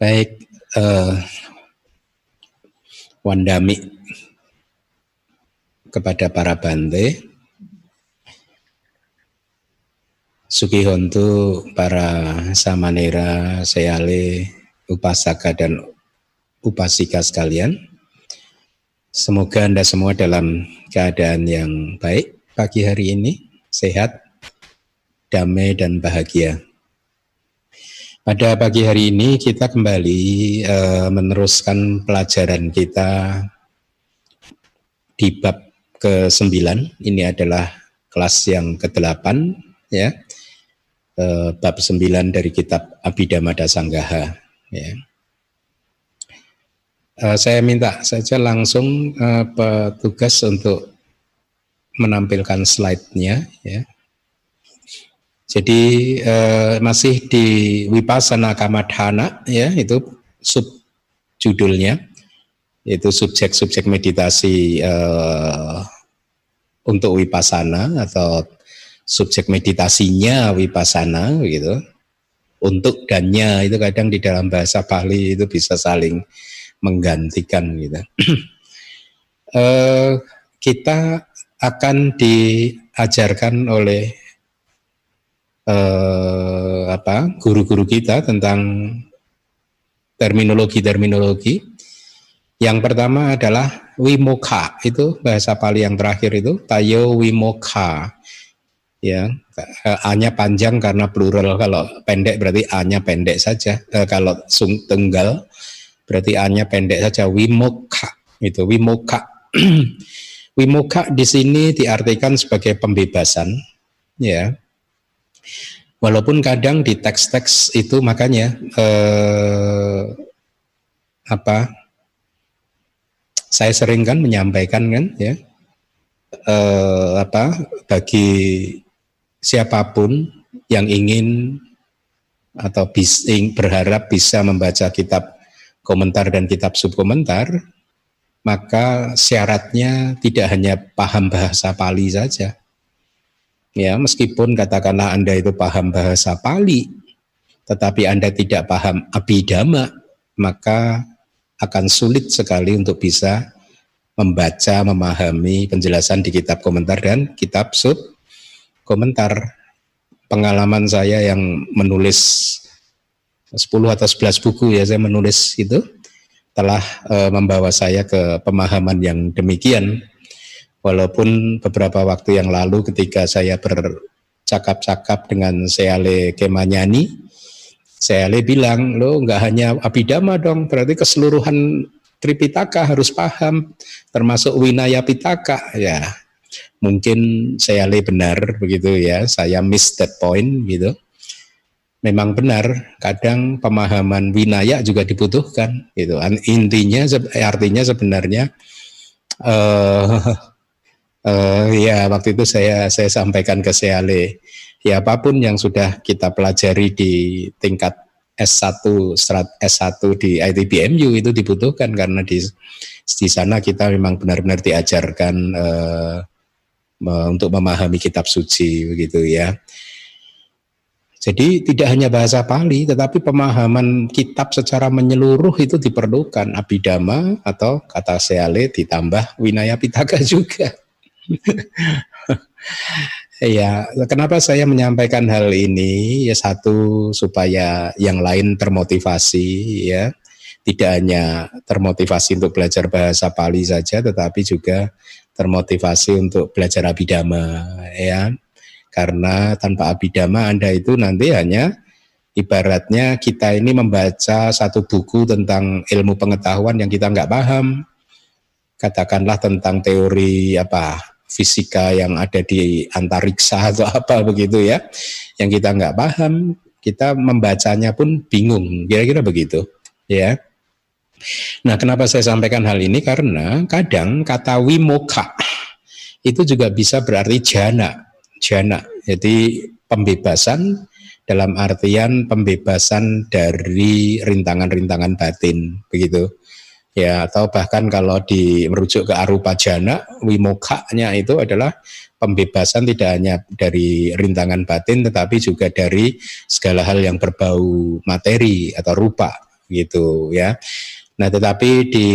Baik, uh, Wandami kepada para bante, Sugihontu, para samanera, seyale, upasaka dan upasika sekalian. Semoga Anda semua dalam keadaan yang baik pagi hari ini, sehat, damai dan bahagia. Pada pagi hari ini kita kembali uh, meneruskan pelajaran kita di bab ke-9. Ini adalah kelas yang ke-8 ya. Uh, bab 9 dari kitab Abhidhamma Dasanggaha ya. Uh, saya minta saja langsung uh, petugas untuk menampilkan slide-nya ya. Jadi eh, masih di Wipasana Kamadhana ya itu sub judulnya itu subjek-subjek meditasi eh, untuk Wipasana atau subjek meditasinya Wipasana gitu. Untuk dannya itu kadang di dalam bahasa Bali itu bisa saling menggantikan gitu. eh, kita akan diajarkan oleh eh, apa guru-guru kita tentang terminologi-terminologi. Yang pertama adalah wimoka, itu bahasa Pali yang terakhir itu tayo wimoka. Ya, A-nya panjang karena plural, kalau pendek berarti A-nya pendek saja. E, kalau sung tunggal berarti A-nya pendek saja wimoka. Itu wimoka. wimoka di sini diartikan sebagai pembebasan, ya Walaupun kadang di teks-teks itu makanya eh, apa saya sering kan menyampaikan kan ya eh, apa bagi siapa pun yang ingin atau bis, berharap bisa membaca kitab komentar dan kitab subkomentar maka syaratnya tidak hanya paham bahasa Pali saja Ya, meskipun katakanlah Anda itu paham bahasa Pali, tetapi Anda tidak paham abidama, maka akan sulit sekali untuk bisa membaca, memahami penjelasan di kitab komentar dan kitab sub komentar. Pengalaman saya yang menulis 10 atau 11 buku ya saya menulis itu telah e, membawa saya ke pemahaman yang demikian Walaupun beberapa waktu yang lalu ketika saya bercakap-cakap dengan Seale Kemanyani, Seale bilang, lo nggak hanya Abhidhamma dong, berarti keseluruhan Tripitaka harus paham, termasuk Winaya Pitaka. Ya, mungkin Seale benar begitu ya, saya miss that point gitu. Memang benar, kadang pemahaman Winaya juga dibutuhkan. Gitu. Intinya, artinya sebenarnya uh, Uh, ya waktu itu saya saya sampaikan ke Seale ya apa pun yang sudah kita pelajari di tingkat S1 strat S1 di ITBMU itu dibutuhkan karena di di sana kita memang benar-benar diajarkan uh, untuk memahami kitab suci begitu ya. Jadi tidak hanya bahasa Pali, tetapi pemahaman kitab secara menyeluruh itu diperlukan. Abhidhamma atau kata Seale ditambah Winaya Pitaka juga. Ya, kenapa saya menyampaikan hal ini? Ya satu supaya yang lain termotivasi ya. Tidak hanya termotivasi untuk belajar bahasa Pali saja tetapi juga termotivasi untuk belajar abidama ya. Karena tanpa abidama Anda itu nanti hanya ibaratnya kita ini membaca satu buku tentang ilmu pengetahuan yang kita nggak paham. Katakanlah tentang teori apa fisika yang ada di antariksa atau apa begitu ya, yang kita nggak paham, kita membacanya pun bingung, kira-kira begitu, ya. Nah, kenapa saya sampaikan hal ini? Karena kadang kata wimoka itu juga bisa berarti jana, jana. Jadi pembebasan dalam artian pembebasan dari rintangan-rintangan batin, begitu ya atau bahkan kalau di merujuk ke arupa jana wimokanya itu adalah pembebasan tidak hanya dari rintangan batin tetapi juga dari segala hal yang berbau materi atau rupa gitu ya. Nah, tetapi di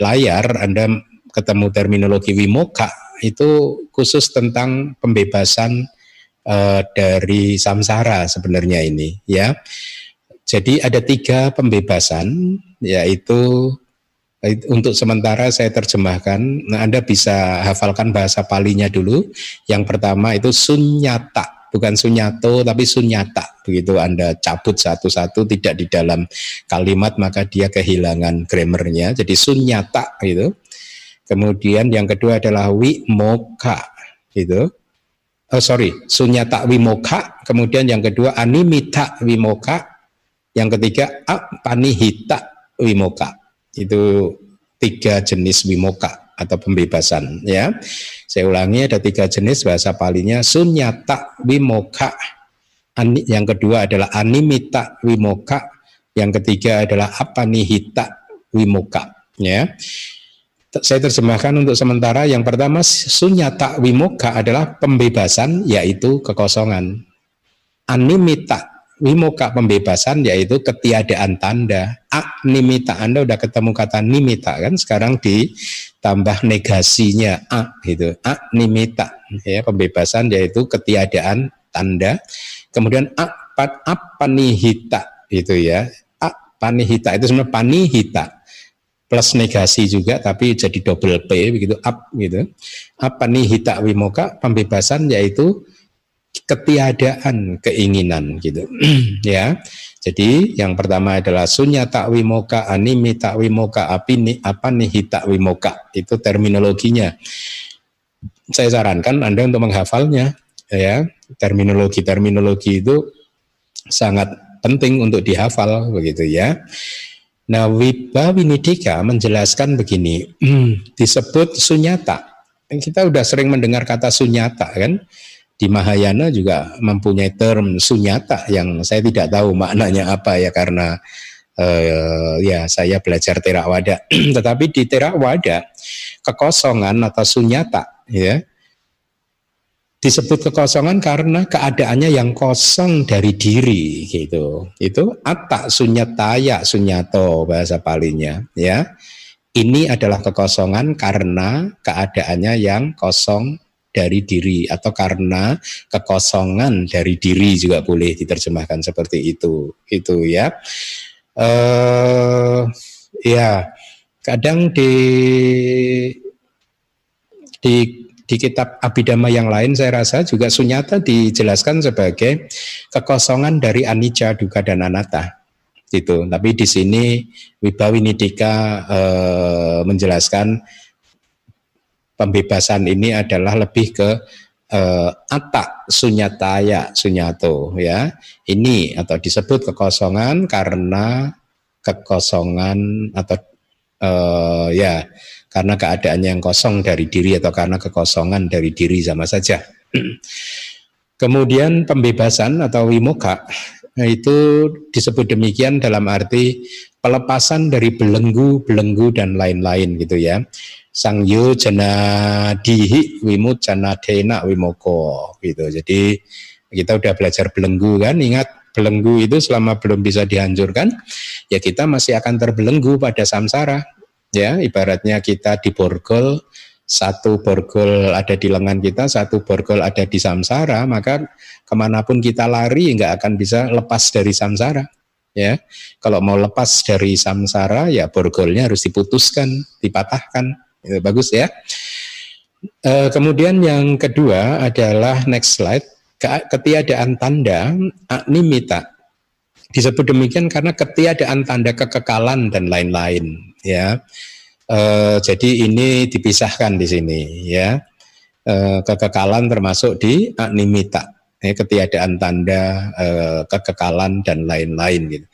layar Anda ketemu terminologi wimoka itu khusus tentang pembebasan uh, dari samsara sebenarnya ini ya. Jadi ada tiga pembebasan yaitu untuk sementara saya terjemahkan, nah Anda bisa hafalkan bahasa palinya dulu. Yang pertama itu sunyata, bukan sunyato tapi sunyata. Begitu Anda cabut satu-satu tidak di dalam kalimat maka dia kehilangan grammarnya. Jadi sunyata gitu. Kemudian yang kedua adalah wimoka gitu. Oh sorry, sunyata wimoka. Kemudian yang kedua animita wimoka. Yang ketiga apanihita wimoka itu tiga jenis wimoka atau pembebasan ya. Saya ulangi ada tiga jenis bahasa palinya sunyata wimoka. Yang kedua adalah animita wimoka. Yang ketiga adalah apanihita wimoka ya. Saya terjemahkan untuk sementara yang pertama sunyata wimoka adalah pembebasan yaitu kekosongan. Animita wimoka pembebasan yaitu ketiadaan tanda. Animita Anda udah ketemu kata nimita kan sekarang ditambah negasinya a gitu. Animita ya pembebasan yaitu ketiadaan tanda. Kemudian apa apa nihita itu ya. Panihita itu sebenarnya panihita plus negasi juga tapi jadi double p begitu up gitu. Apa nihita wimoka pembebasan yaitu ketiadaan keinginan gitu ya. Jadi yang pertama adalah sunya wimoka, animi wimoka, apini apa nih hita wimoka itu terminologinya. Saya sarankan Anda untuk menghafalnya ya. Terminologi-terminologi itu sangat penting untuk dihafal begitu ya. Nah, Wiba Winidika menjelaskan begini, disebut sunyata. Kita sudah sering mendengar kata sunyata kan, di Mahayana juga mempunyai term sunyata yang saya tidak tahu maknanya apa ya karena uh, ya saya belajar terawada tetapi di terawada kekosongan atau sunyata ya disebut kekosongan karena keadaannya yang kosong dari diri gitu. Itu atak sunyataya sunyato bahasa palinya ya. Ini adalah kekosongan karena keadaannya yang kosong dari diri atau karena kekosongan dari diri juga boleh diterjemahkan seperti itu. Itu ya. Uh, ya kadang di di di kitab Abhidhamma yang lain saya rasa juga sunyata dijelaskan sebagai kekosongan dari anicca, duka dan anatta. Itu. Tapi di sini Wibawinidika eh, menjelaskan pembebasan ini adalah lebih ke uh, atak sunyataya sunyato ya ini atau disebut kekosongan karena kekosongan atau uh, ya karena keadaannya yang kosong dari diri atau karena kekosongan dari diri sama saja. Kemudian pembebasan atau wimoka itu disebut demikian dalam arti pelepasan dari belenggu-belenggu dan lain-lain gitu ya sang yu jana dihi wimut jana dena wimoko gitu. Jadi kita udah belajar belenggu kan, ingat belenggu itu selama belum bisa dihancurkan, ya kita masih akan terbelenggu pada samsara. Ya, ibaratnya kita di borgol, satu borgol ada di lengan kita, satu borgol ada di samsara, maka ke mana pun kita lari nggak akan bisa lepas dari samsara. Ya, kalau mau lepas dari samsara, ya borgolnya harus diputuskan, dipatahkan. Itu bagus ya. E, kemudian yang kedua adalah next slide, ketiadaan tanda animita. Disebut demikian karena ketiadaan tanda kekekalan dan lain-lain ya. E, jadi ini dipisahkan di sini ya. E, kekekalan termasuk di animita, ya, ketiadaan tanda e, kekekalan dan lain-lain gitu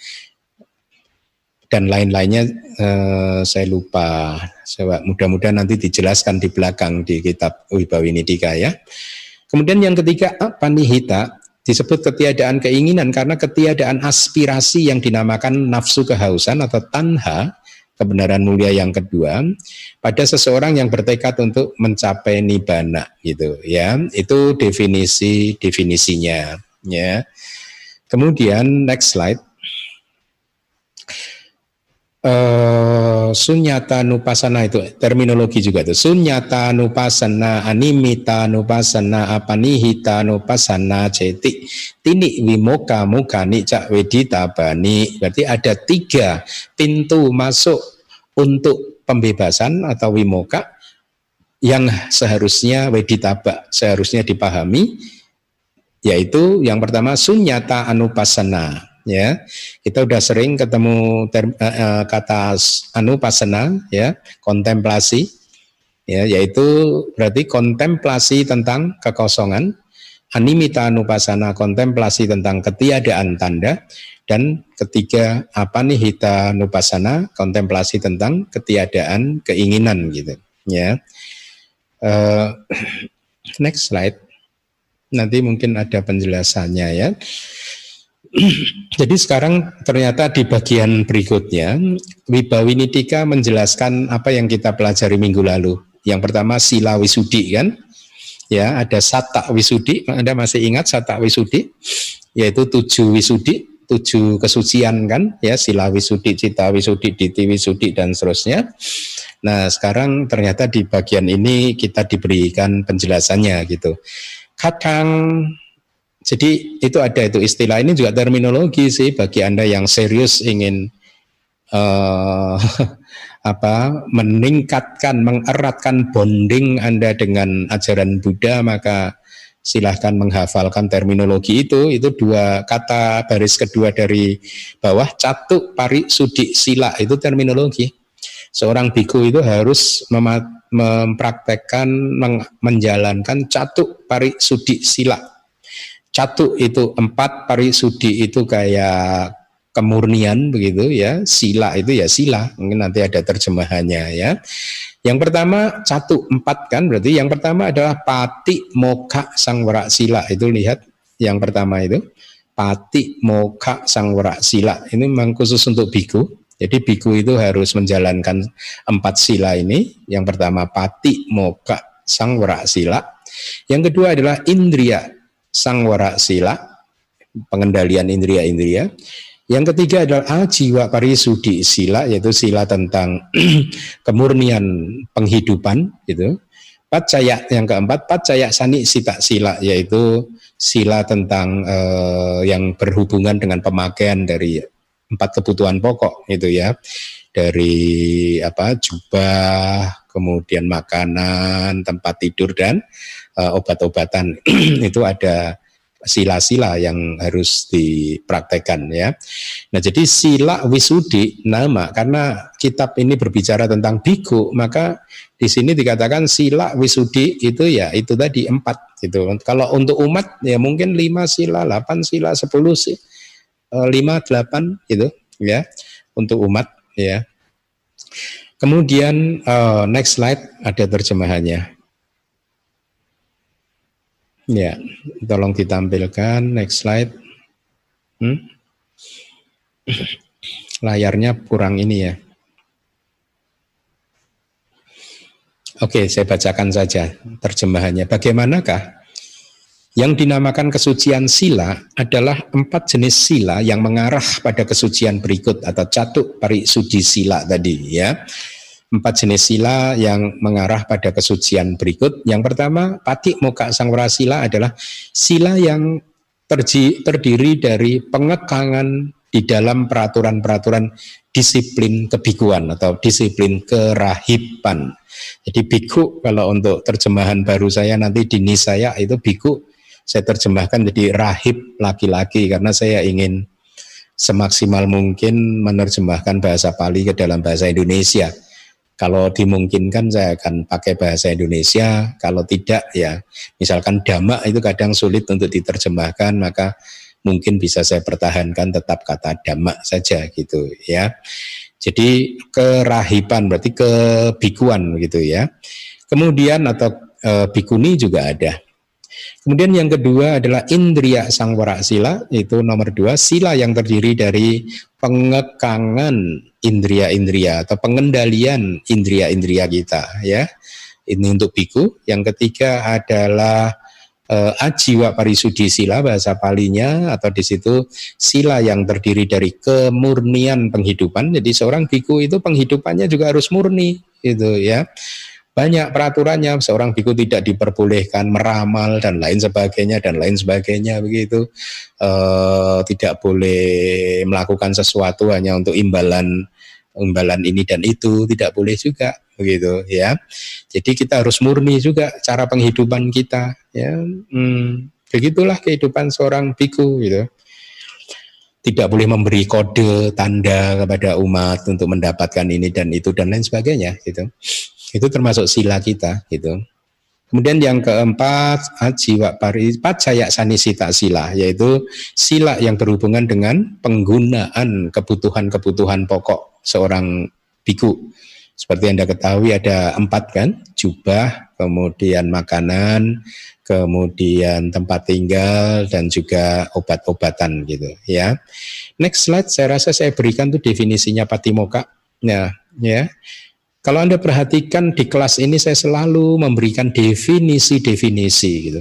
dan lain-lainnya eh, saya lupa. Mudah-mudahan nanti dijelaskan di belakang di kitab Wibawinidika ya. Kemudian yang ketiga apa nihita disebut ketiadaan keinginan karena ketiadaan aspirasi yang dinamakan nafsu kehausan atau tanha kebenaran mulia yang kedua pada seseorang yang bertekad untuk mencapai nibana gitu ya. Itu definisi definisinya ya. Kemudian next slide uh, sunyata nupasana itu terminologi juga itu. Sunyata nupasana animita nupasana apanihita nupasana ceti tini wimoka muka nica wedita bani berarti ada tiga pintu masuk untuk pembebasan atau wimoka yang seharusnya weditaba seharusnya dipahami yaitu yang pertama sunyata anupasana ya. Kita udah sering ketemu term, uh, uh, kata anu pasana ya kontemplasi ya yaitu berarti kontemplasi tentang kekosongan animita anupasana kontemplasi tentang ketiadaan tanda dan ketiga apa nih hita nupasana kontemplasi tentang ketiadaan keinginan gitu ya. Uh, next slide. Nanti mungkin ada penjelasannya ya Jadi sekarang ternyata di bagian berikutnya Wibawinitika menjelaskan apa yang kita pelajari minggu lalu. Yang pertama sila wisudi kan, ya ada sata wisudi. Anda masih ingat sata wisudi? Yaitu tujuh wisudi, tujuh kesucian kan, ya sila wisudi, cita wisudi, diti wisudi dan seterusnya. Nah sekarang ternyata di bagian ini kita diberikan penjelasannya gitu. Kadang jadi itu ada itu. Istilah ini juga terminologi sih bagi anda yang serius ingin uh, apa meningkatkan mengeratkan bonding anda dengan ajaran Buddha maka silahkan menghafalkan terminologi itu. Itu dua kata baris kedua dari bawah catuk pari sudi sila. Itu terminologi. Seorang biku itu harus mempraktekkan menjalankan catuk pari sudi sila Catu itu empat, parisudi itu kayak kemurnian begitu ya, sila itu ya sila, mungkin nanti ada terjemahannya ya. Yang pertama catu empat kan berarti yang pertama adalah pati moka sangwara sila itu lihat yang pertama itu. Pati moka sangwara sila ini memang khusus untuk biku. Jadi biku itu harus menjalankan empat sila ini. Yang pertama pati moka sangwara sila. Yang kedua adalah indria sangwara sila, pengendalian indria-indria. Yang ketiga adalah ajiwa parisudi sila, yaitu sila tentang kemurnian penghidupan, gitu. Pacaya yang keempat, pacaya sani sita sila, yaitu sila tentang eh, yang berhubungan dengan pemakaian dari empat kebutuhan pokok, itu ya, dari apa jubah, kemudian makanan, tempat tidur dan uh, obat-obatan itu ada sila-sila yang harus dipraktekkan ya. Nah jadi sila wisudi nama karena kitab ini berbicara tentang biku maka di sini dikatakan sila wisudi itu ya itu tadi empat gitu. Kalau untuk umat ya mungkin lima sila, delapan sila, sepuluh sih, eh, lima, delapan gitu ya untuk umat ya. Kemudian uh, next slide ada terjemahannya. Ya, tolong ditampilkan next slide. Hmm? Layarnya kurang ini ya. Oke, saya bacakan saja terjemahannya. Bagaimanakah yang dinamakan kesucian sila adalah empat jenis sila yang mengarah pada kesucian berikut atau catuk pari suci sila tadi ya empat jenis sila yang mengarah pada kesucian berikut. Yang pertama, pati muka sangwara sila adalah sila yang terji, terdiri dari pengekangan di dalam peraturan-peraturan disiplin kebikuan atau disiplin kerahiban. Jadi biku kalau untuk terjemahan baru saya nanti di saya itu biku saya terjemahkan jadi rahib laki-laki karena saya ingin semaksimal mungkin menerjemahkan bahasa Pali ke dalam bahasa Indonesia kalau dimungkinkan saya akan pakai bahasa Indonesia, kalau tidak ya misalkan dhamma itu kadang sulit untuk diterjemahkan, maka mungkin bisa saya pertahankan tetap kata dhamma saja gitu ya. Jadi kerahiban berarti kebikuan gitu ya. Kemudian atau e, bikuni juga ada. Kemudian yang kedua adalah indriya sangwara sila, itu nomor dua, sila yang terdiri dari pengekangan indria-indria atau pengendalian indria-indria kita ya. Ini untuk biku. Yang ketiga adalah uh, ajiwa parisudi sila bahasa palinya atau di situ sila yang terdiri dari kemurnian penghidupan. Jadi seorang biku itu penghidupannya juga harus murni itu ya. Banyak peraturannya seorang biku tidak diperbolehkan meramal dan lain sebagainya dan lain sebagainya begitu. Uh, tidak boleh melakukan sesuatu hanya untuk imbalan imbalan ini dan itu tidak boleh juga begitu ya. Jadi kita harus murni juga cara penghidupan kita ya. Hmm, begitulah kehidupan seorang biku gitu. Tidak boleh memberi kode tanda kepada umat untuk mendapatkan ini dan itu dan lain sebagainya gitu. Itu termasuk sila kita gitu. Kemudian yang keempat, jiwa pari pacaya sanisita sila, yaitu sila yang berhubungan dengan penggunaan kebutuhan-kebutuhan pokok seorang biku. Seperti Anda ketahui ada empat kan, jubah, kemudian makanan, kemudian tempat tinggal, dan juga obat-obatan gitu ya. Next slide, saya rasa saya berikan tuh definisinya patimoka. Nah, ya. Kalau Anda perhatikan di kelas ini saya selalu memberikan definisi-definisi gitu.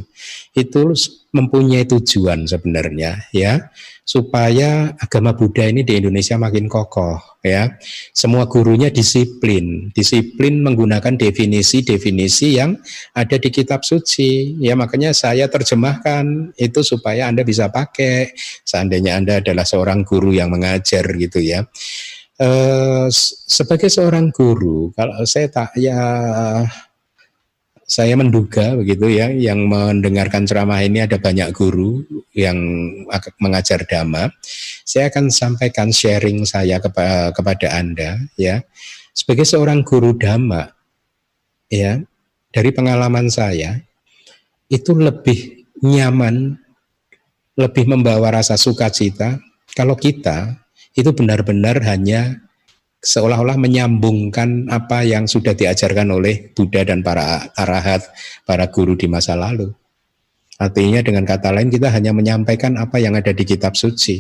Itu mempunyai tujuan sebenarnya ya supaya agama Buddha ini di Indonesia makin kokoh ya. Semua gurunya disiplin, disiplin menggunakan definisi-definisi yang ada di kitab suci. Ya makanya saya terjemahkan itu supaya Anda bisa pakai seandainya Anda adalah seorang guru yang mengajar gitu ya. Eh, sebagai seorang guru, kalau saya tak ya saya menduga begitu ya, yang mendengarkan ceramah ini ada banyak guru yang mengajar dhamma. Saya akan sampaikan sharing saya kepa kepada Anda ya. Sebagai seorang guru dhamma ya, dari pengalaman saya itu lebih nyaman, lebih membawa rasa sukacita kalau kita itu benar-benar hanya seolah-olah menyambungkan apa yang sudah diajarkan oleh Buddha dan para arahat, para guru di masa lalu. Artinya dengan kata lain kita hanya menyampaikan apa yang ada di kitab suci.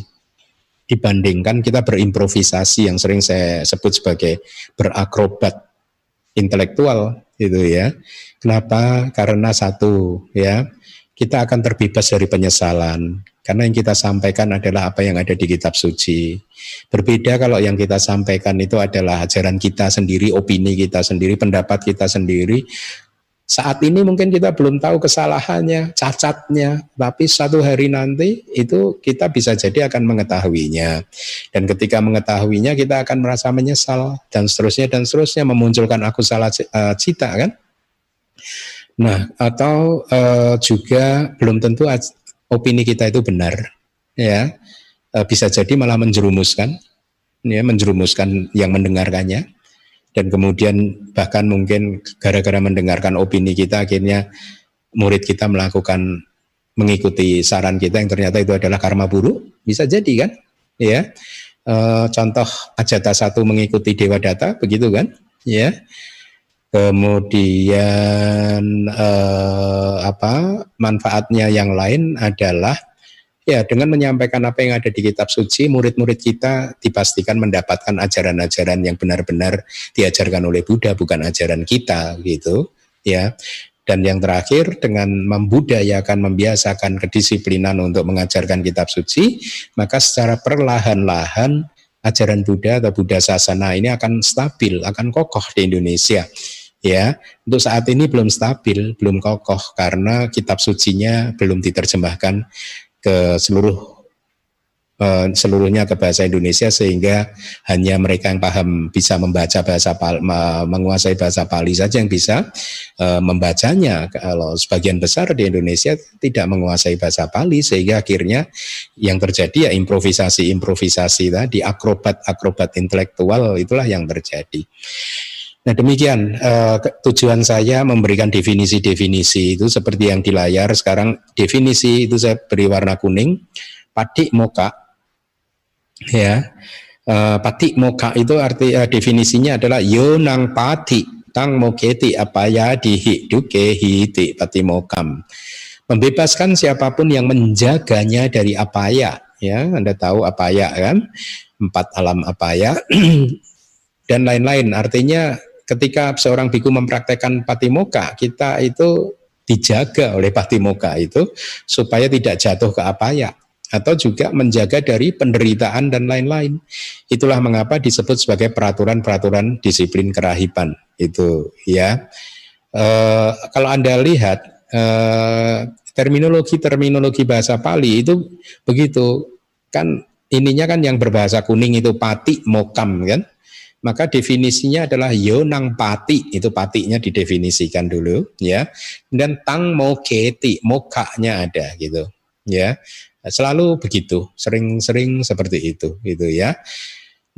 Dibandingkan kita berimprovisasi yang sering saya sebut sebagai berakrobat intelektual itu ya. Kenapa? Karena satu ya, kita akan terbebas dari penyesalan. Karena yang kita sampaikan adalah apa yang ada di kitab suci. Berbeda kalau yang kita sampaikan itu adalah ajaran kita sendiri, opini kita sendiri, pendapat kita sendiri. Saat ini mungkin kita belum tahu kesalahannya, cacatnya, tapi satu hari nanti itu kita bisa jadi akan mengetahuinya. Dan ketika mengetahuinya kita akan merasa menyesal dan seterusnya dan seterusnya memunculkan aku salah uh, cita kan. Nah, atau uh, juga belum tentu opini kita itu benar, ya e, bisa jadi malah menjerumuskan, ya menjerumuskan yang mendengarkannya, dan kemudian bahkan mungkin gara-gara mendengarkan opini kita akhirnya murid kita melakukan mengikuti saran kita yang ternyata itu adalah karma buruk, bisa jadi kan, ya. E, contoh ajata satu mengikuti dewa data, begitu kan, ya. Kemudian eh, apa manfaatnya yang lain adalah ya dengan menyampaikan apa yang ada di kitab suci, murid-murid kita dipastikan mendapatkan ajaran-ajaran yang benar-benar diajarkan oleh Buddha, bukan ajaran kita gitu, ya. Dan yang terakhir dengan membudayakan, membiasakan kedisiplinan untuk mengajarkan kitab suci, maka secara perlahan-lahan ajaran Buddha atau Buddha Sasana ini akan stabil, akan kokoh di Indonesia ya untuk saat ini belum stabil, belum kokoh karena kitab sucinya belum diterjemahkan ke seluruh uh, seluruhnya ke bahasa Indonesia sehingga hanya mereka yang paham bisa membaca bahasa menguasai bahasa Pali saja yang bisa uh, membacanya. Kalau sebagian besar di Indonesia tidak menguasai bahasa Pali sehingga akhirnya yang terjadi ya improvisasi-improvisasi tadi akrobat-akrobat intelektual itulah yang terjadi. Nah demikian uh, tujuan saya memberikan definisi-definisi itu seperti yang di layar. Sekarang definisi itu saya beri warna kuning patik moka ya uh, patik moka itu arti uh, definisinya adalah yonang pati tang moketi apa ya dihi duke hiti pati mokam. Membebaskan siapa pun yang menjaganya dari apaya ya. Anda tahu apaya kan? Empat alam apaya. Dan lain-lain artinya ketika seorang biku mempraktekkan patimoka kita itu dijaga oleh patimoka itu supaya tidak jatuh ke apaya atau juga menjaga dari penderitaan dan lain-lain. Itulah mengapa disebut sebagai peraturan-peraturan disiplin kerahiban itu ya. E, kalau anda lihat eh, terminologi-terminologi bahasa Pali itu begitu kan ininya kan yang berbahasa kuning itu pati mokam kan maka definisinya adalah yonang pati itu patinya didefinisikan dulu ya. Dan tang moketi mokaknya ada gitu ya. Selalu begitu sering-sering seperti itu gitu ya.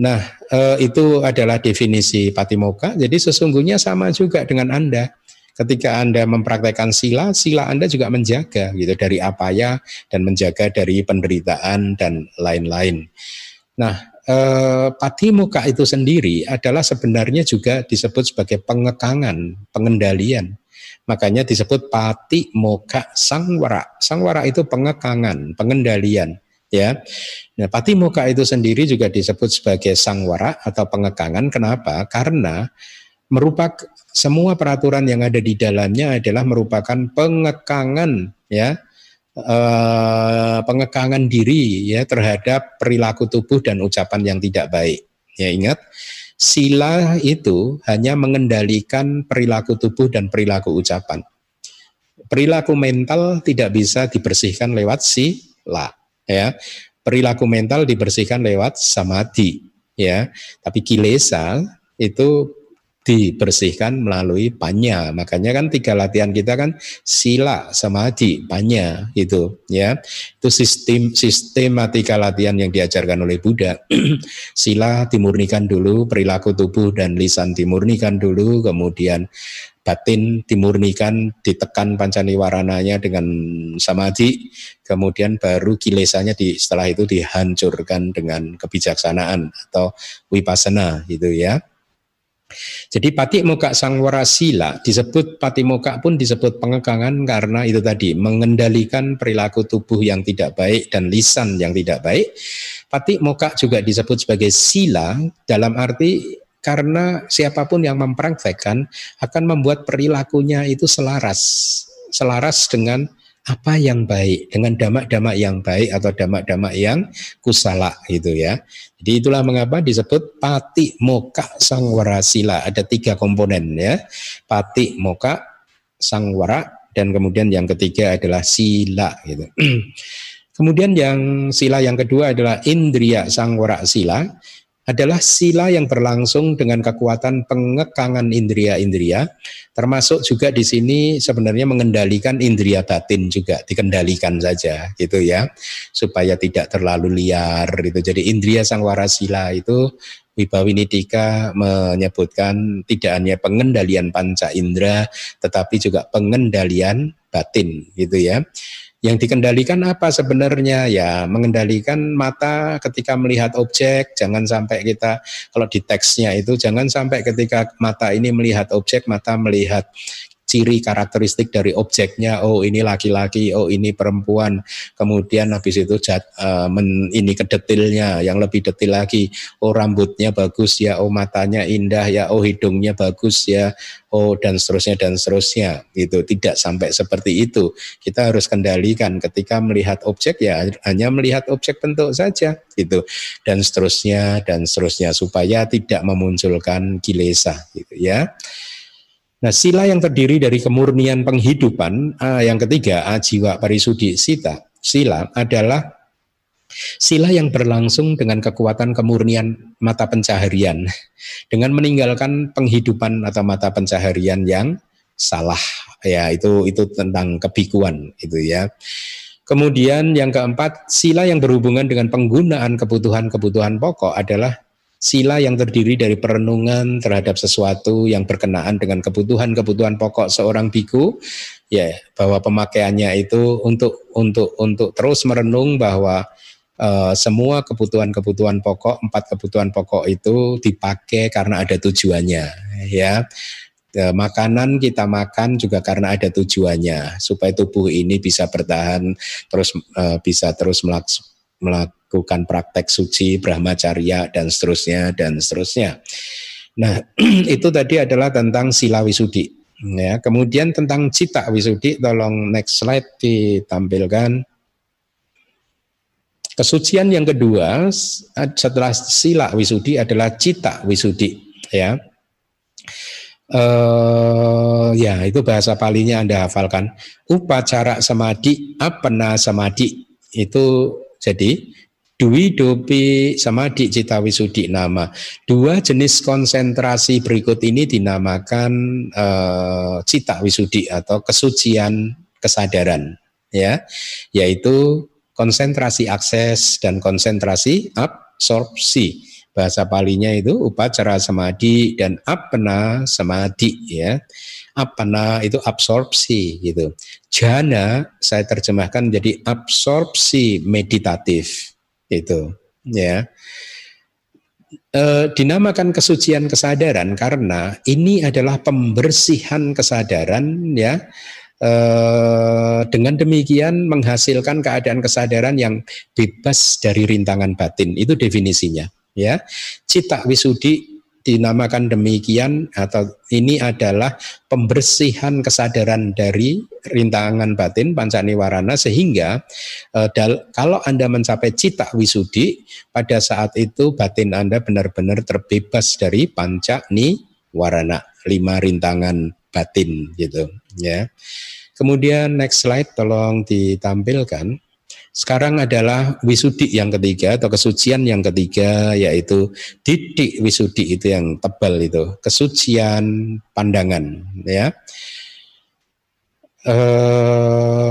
Nah eh, itu adalah definisi patimoka jadi sesungguhnya sama juga dengan anda. Ketika Anda mempraktekkan sila, sila Anda juga menjaga gitu dari apa ya dan menjaga dari penderitaan dan lain-lain. Nah, eh, patimuka itu sendiri adalah sebenarnya juga disebut sebagai pengekangan, pengendalian. Makanya disebut pati moka sangwara. Sangwara itu pengekangan, pengendalian ya. Nah, pati muka itu sendiri juga disebut sebagai sangwara atau pengekangan. Kenapa? Karena merupakan semua peraturan yang ada di dalamnya adalah merupakan pengekangan ya eh, pengekangan diri ya terhadap perilaku tubuh dan ucapan yang tidak baik. Ya ingat, sila itu hanya mengendalikan perilaku tubuh dan perilaku ucapan. Perilaku mental tidak bisa dibersihkan lewat sila, ya. Perilaku mental dibersihkan lewat samadhi, ya. Tapi kilesa itu dibersihkan melalui panya. Makanya kan tiga latihan kita kan sila, samadhi, panya itu ya. Itu sistem sistematika latihan yang diajarkan oleh Buddha. sila dimurnikan dulu, perilaku tubuh dan lisan dimurnikan dulu, kemudian batin dimurnikan, ditekan pancaniwarananya dengan samadhi, kemudian baru kilesanya di setelah itu dihancurkan dengan kebijaksanaan atau wipasana gitu ya. Jadi patik muka sangwara sila disebut patik muka pun disebut pengekangan karena itu tadi mengendalikan perilaku tubuh yang tidak baik dan lisan yang tidak baik. Patik muka juga disebut sebagai sila dalam arti karena siapa pun yang mempraktekkan akan membuat perilakunya itu selaras, selaras dengan apa yang baik dengan damak-damak yang baik atau damak-damak yang kusala gitu ya. Jadi itulah mengapa disebut pati moka sangwara sila. Ada tiga komponen ya. Pati moka sangwara dan kemudian yang ketiga adalah sila gitu. kemudian yang sila yang kedua adalah indria sangwara sila adalah sila yang berlangsung dengan kekuatan pengekangan indria-indria, termasuk juga di sini sebenarnya mengendalikan indria batin juga, dikendalikan saja gitu ya, supaya tidak terlalu liar itu. Jadi indria sangwara sila itu Wibawinidika menyebutkan tidak hanya pengendalian panca indera, tetapi juga pengendalian batin gitu ya. Yang dikendalikan apa sebenarnya? Ya, mengendalikan mata ketika melihat objek, jangan sampai kita kalau di teksnya itu jangan sampai ketika mata ini melihat objek, mata melihat ciri karakteristik dari objeknya oh ini laki-laki oh ini perempuan. Kemudian habis itu jat, uh, men, ini ke detailnya yang lebih detail lagi. Oh rambutnya bagus ya oh matanya indah ya oh hidungnya bagus ya oh dan seterusnya dan seterusnya. Itu tidak sampai seperti itu. Kita harus kendalikan. Ketika melihat objek ya hanya melihat objek bentuk saja. Gitu. Dan seterusnya dan seterusnya. Supaya tidak memunculkan kilesa. Gitu ya Nah, sila yang terdiri dari kemurnian penghidupan, yang ketiga, ajiwa parisudi sita, sila adalah sila yang berlangsung dengan kekuatan kemurnian mata pencaharian, dengan meninggalkan penghidupan atau mata pencaharian yang salah, ya itu itu tentang kebikuan itu ya. Kemudian yang keempat, sila yang berhubungan dengan penggunaan kebutuhan-kebutuhan pokok adalah sila yang terdiri dari perenungan terhadap sesuatu yang berkenaan dengan kebutuhan-kebutuhan pokok seorang biku. Ya bahwa pemakaiannya itu untuk untuk untuk terus merenung bahwa uh, semua kebutuhan-kebutuhan pokok empat kebutuhan pokok itu dipakai karena ada tujuannya ya. E, makanan kita makan juga karena ada tujuannya supaya tubuh ini bisa bertahan terus e, bisa terus melakukan praktek suci, brahmacharya dan seterusnya dan seterusnya. Nah, itu tadi adalah tentang sila wisudi. Ya, kemudian tentang cita wisudi, tolong next slide ditampilkan. Kesucian yang kedua setelah sila wisudi adalah cita wisudi. Ya, Uh, ya itu bahasa palinya Anda hafalkan. Upacara samadi, apena samadi itu jadi Dwi dopi samadi cita wisudi nama. Dua jenis konsentrasi berikut ini dinamakan uh, cita wisudi atau kesucian kesadaran ya, yaitu konsentrasi akses dan konsentrasi absorpsi bahasa palinya itu upacara samadhi dan apna samadhi ya. Apna itu absorpsi gitu. Jana saya terjemahkan jadi absorpsi meditatif itu ya. E, dinamakan kesucian kesadaran karena ini adalah pembersihan kesadaran ya. E, dengan demikian menghasilkan keadaan kesadaran yang bebas dari rintangan batin. Itu definisinya ya. Cita wisudi dinamakan demikian atau ini adalah pembersihan kesadaran dari rintangan batin pancaniwarana sehingga e, dal, kalau Anda mencapai cita wisudi pada saat itu batin Anda benar-benar terbebas dari panca ni warana lima rintangan batin gitu ya. Kemudian next slide tolong ditampilkan. Sekarang adalah wisudi yang ketiga atau kesucian yang ketiga yaitu didik wisudi itu yang tebal itu kesucian pandangan ya. Uh,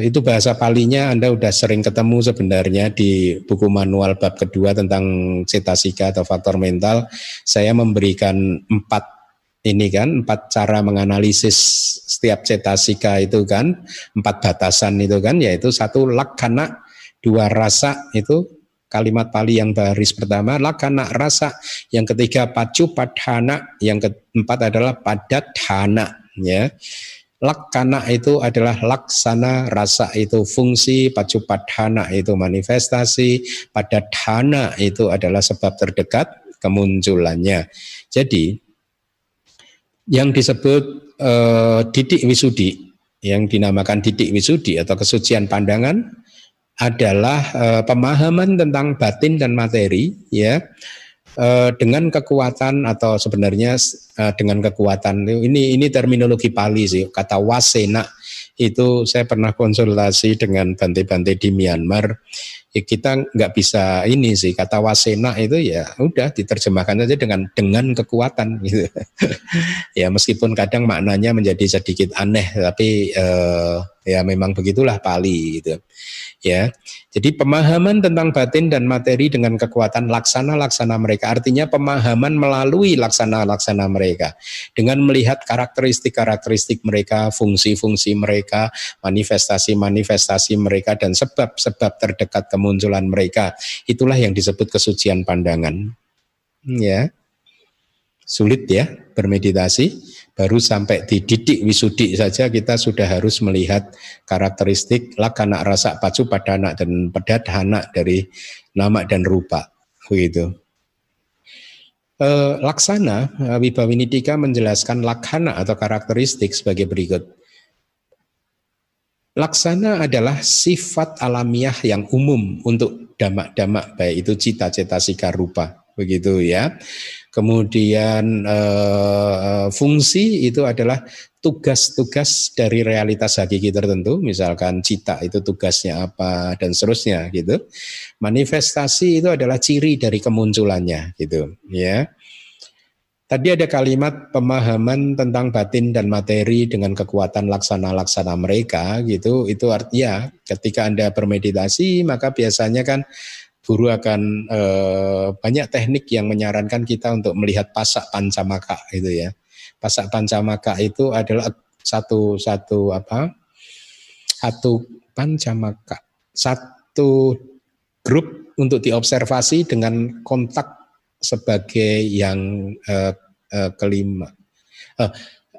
itu bahasa palinya Anda sudah sering ketemu sebenarnya di buku manual bab kedua tentang cetasika atau faktor mental. Saya memberikan empat ini kan empat cara menganalisis setiap cetasika itu kan empat batasan itu kan yaitu satu lakana dua rasa itu kalimat pali yang baris pertama lakana rasa. Yang ketiga pacu padhana. Yang keempat adalah padatana ya. Lakana itu adalah laksana rasa itu fungsi, pacu padhana itu manifestasi, padatana itu adalah sebab terdekat kemunculannya. Jadi yang disebut uh, didik wisudi yang dinamakan didik wisudi atau kesucian pandangan adalah uh, pemahaman tentang batin dan materi ya uh, dengan kekuatan atau sebenarnya dengan kekuatan. Ini ini terminologi Pali sih kata wasena. Itu saya pernah konsultasi dengan bante-bante di Myanmar ya kita nggak bisa ini sih kata wasena itu ya udah diterjemahkan saja dengan dengan kekuatan gitu. Ya meskipun kadang maknanya menjadi sedikit aneh tapi eh, ya memang begitulah Pali gitu ya jadi pemahaman tentang batin dan materi dengan kekuatan laksana-laksana mereka artinya pemahaman melalui laksana-laksana mereka dengan melihat karakteristik-karakteristik mereka fungsi-fungsi mereka manifestasi-manifestasi mereka dan sebab-sebab terdekat kemunculan mereka. Itulah yang disebut kesucian pandangan. Ya. Sulit ya bermeditasi. Baru sampai di didik wisudi saja kita sudah harus melihat karakteristik lakana rasa pacu padana dan pedadhana dari nama dan rupa. Begitu. Eh, laksana Wibawinitika menjelaskan lakhana atau karakteristik sebagai berikut. Laksana adalah sifat alamiah yang umum untuk damak-damak baik itu cita-cita sika rupa begitu ya. Kemudian eh, fungsi itu adalah tugas-tugas dari realitas hakiki tertentu, misalkan cita itu tugasnya apa dan seterusnya gitu. Manifestasi itu adalah ciri dari kemunculannya gitu ya. Tadi ada kalimat pemahaman tentang batin dan materi dengan kekuatan laksana-laksana mereka gitu. Itu artinya ketika Anda bermeditasi maka biasanya kan guru akan eh, banyak teknik yang menyarankan kita untuk melihat pasak pancamaka itu ya. Pasak pancamaka itu adalah satu satu apa? Satu pancamaka, satu grup untuk diobservasi dengan kontak sebagai yang uh, uh, kelima uh,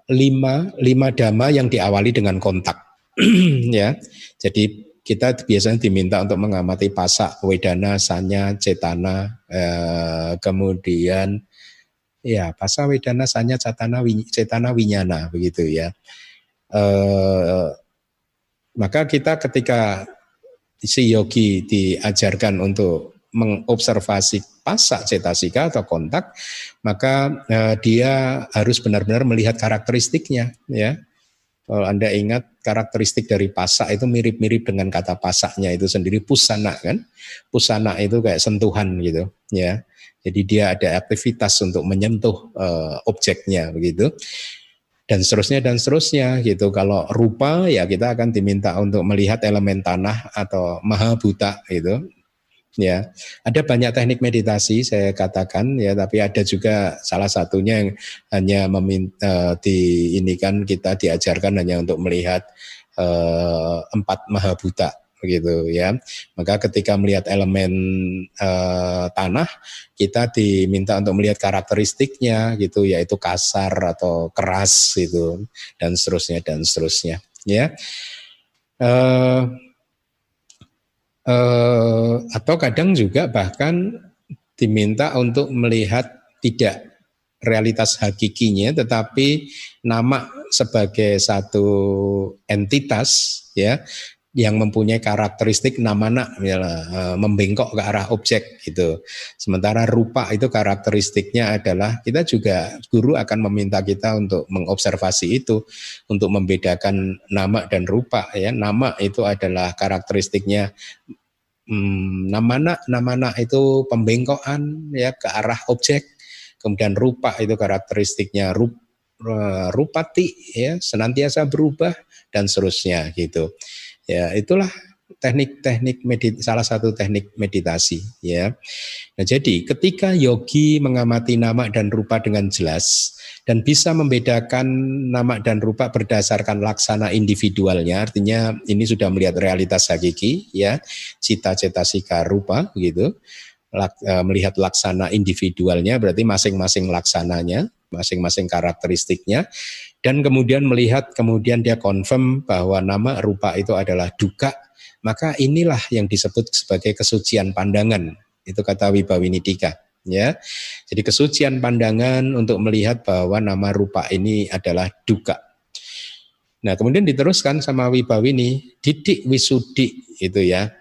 lima lima dhamma yang diawali dengan kontak ya. Jadi kita biasanya diminta untuk mengamati pasak, wedana, sanya, cetana, eh, kemudian ya pasak, wedana, sanya, cetana, cetana, winyana begitu ya. Eh, maka kita ketika si yogi diajarkan untuk mengobservasi pasak cetasika atau kontak, maka eh, dia harus benar-benar melihat karakteristiknya ya kalau Anda ingat karakteristik dari pasak itu mirip-mirip dengan kata pasaknya itu sendiri pusana kan. Pusana itu kayak sentuhan gitu ya. Jadi dia ada aktivitas untuk menyentuh uh, objeknya begitu. Dan seterusnya dan seterusnya gitu. Kalau rupa ya kita akan diminta untuk melihat elemen tanah atau maha buta gitu ya ada banyak teknik meditasi saya katakan ya tapi ada juga salah satunya yang hanya meminta uh, di ini kan kita diajarkan hanya untuk melihat uh, empat mahabuta begitu ya. Maka ketika melihat elemen uh, tanah kita diminta untuk melihat karakteristiknya gitu yaitu kasar atau keras gitu dan seterusnya dan seterusnya ya. Uh, eh, atau kadang juga bahkan diminta untuk melihat tidak realitas hakikinya tetapi nama sebagai satu entitas ya yang mempunyai karakteristik namana ya, membengkok ke arah objek gitu. Sementara rupa itu karakteristiknya adalah kita juga guru akan meminta kita untuk mengobservasi itu untuk membedakan nama dan rupa ya. Nama itu adalah karakteristiknya hmm, namana namana itu pembengkokan ya ke arah objek. Kemudian rupa itu karakteristiknya rup, rupati ya senantiasa berubah dan seterusnya gitu. Ya, itulah teknik-teknik medit salah satu teknik meditasi ya. Nah, jadi ketika yogi mengamati nama dan rupa dengan jelas dan bisa membedakan nama dan rupa berdasarkan laksana individualnya, artinya ini sudah melihat realitas hakiki ya, cita-cita sika rupa gitu. E, melihat laksana individualnya berarti masing-masing laksananya, masing-masing karakteristiknya dan kemudian melihat kemudian dia confirm bahwa nama rupa itu adalah duka, maka inilah yang disebut sebagai kesucian pandangan. Itu kata Wibawinidika. Ya, jadi kesucian pandangan untuk melihat bahwa nama rupa ini adalah duka. Nah, kemudian diteruskan sama Wibawini, didik wisudi itu ya.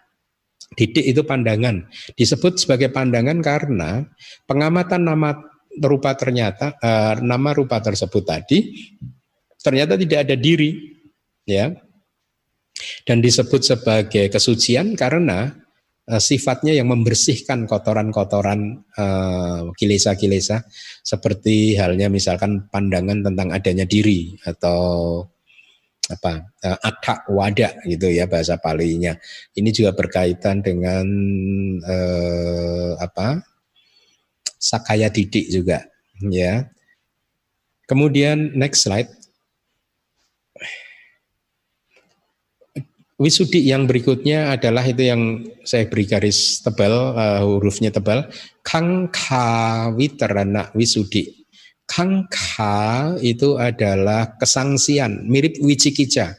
Didik itu pandangan. Disebut sebagai pandangan karena pengamatan nama rupa ternyata uh, nama rupa tersebut tadi ternyata tidak ada diri ya. Dan disebut sebagai kesucian karena uh, sifatnya yang membersihkan kotoran-kotoran uh, kilesa-kilesa seperti halnya misalkan pandangan tentang adanya diri atau apa uh, atak wada gitu ya bahasa palinya. Ini juga berkaitan dengan uh, apa Sakaya Didik juga ya. Kemudian next slide. Wisudi yang berikutnya adalah itu yang saya beri garis tebal, uh, hurufnya tebal. Kangka witerana wisudi. Kangka itu adalah kesangsian, mirip wicikica.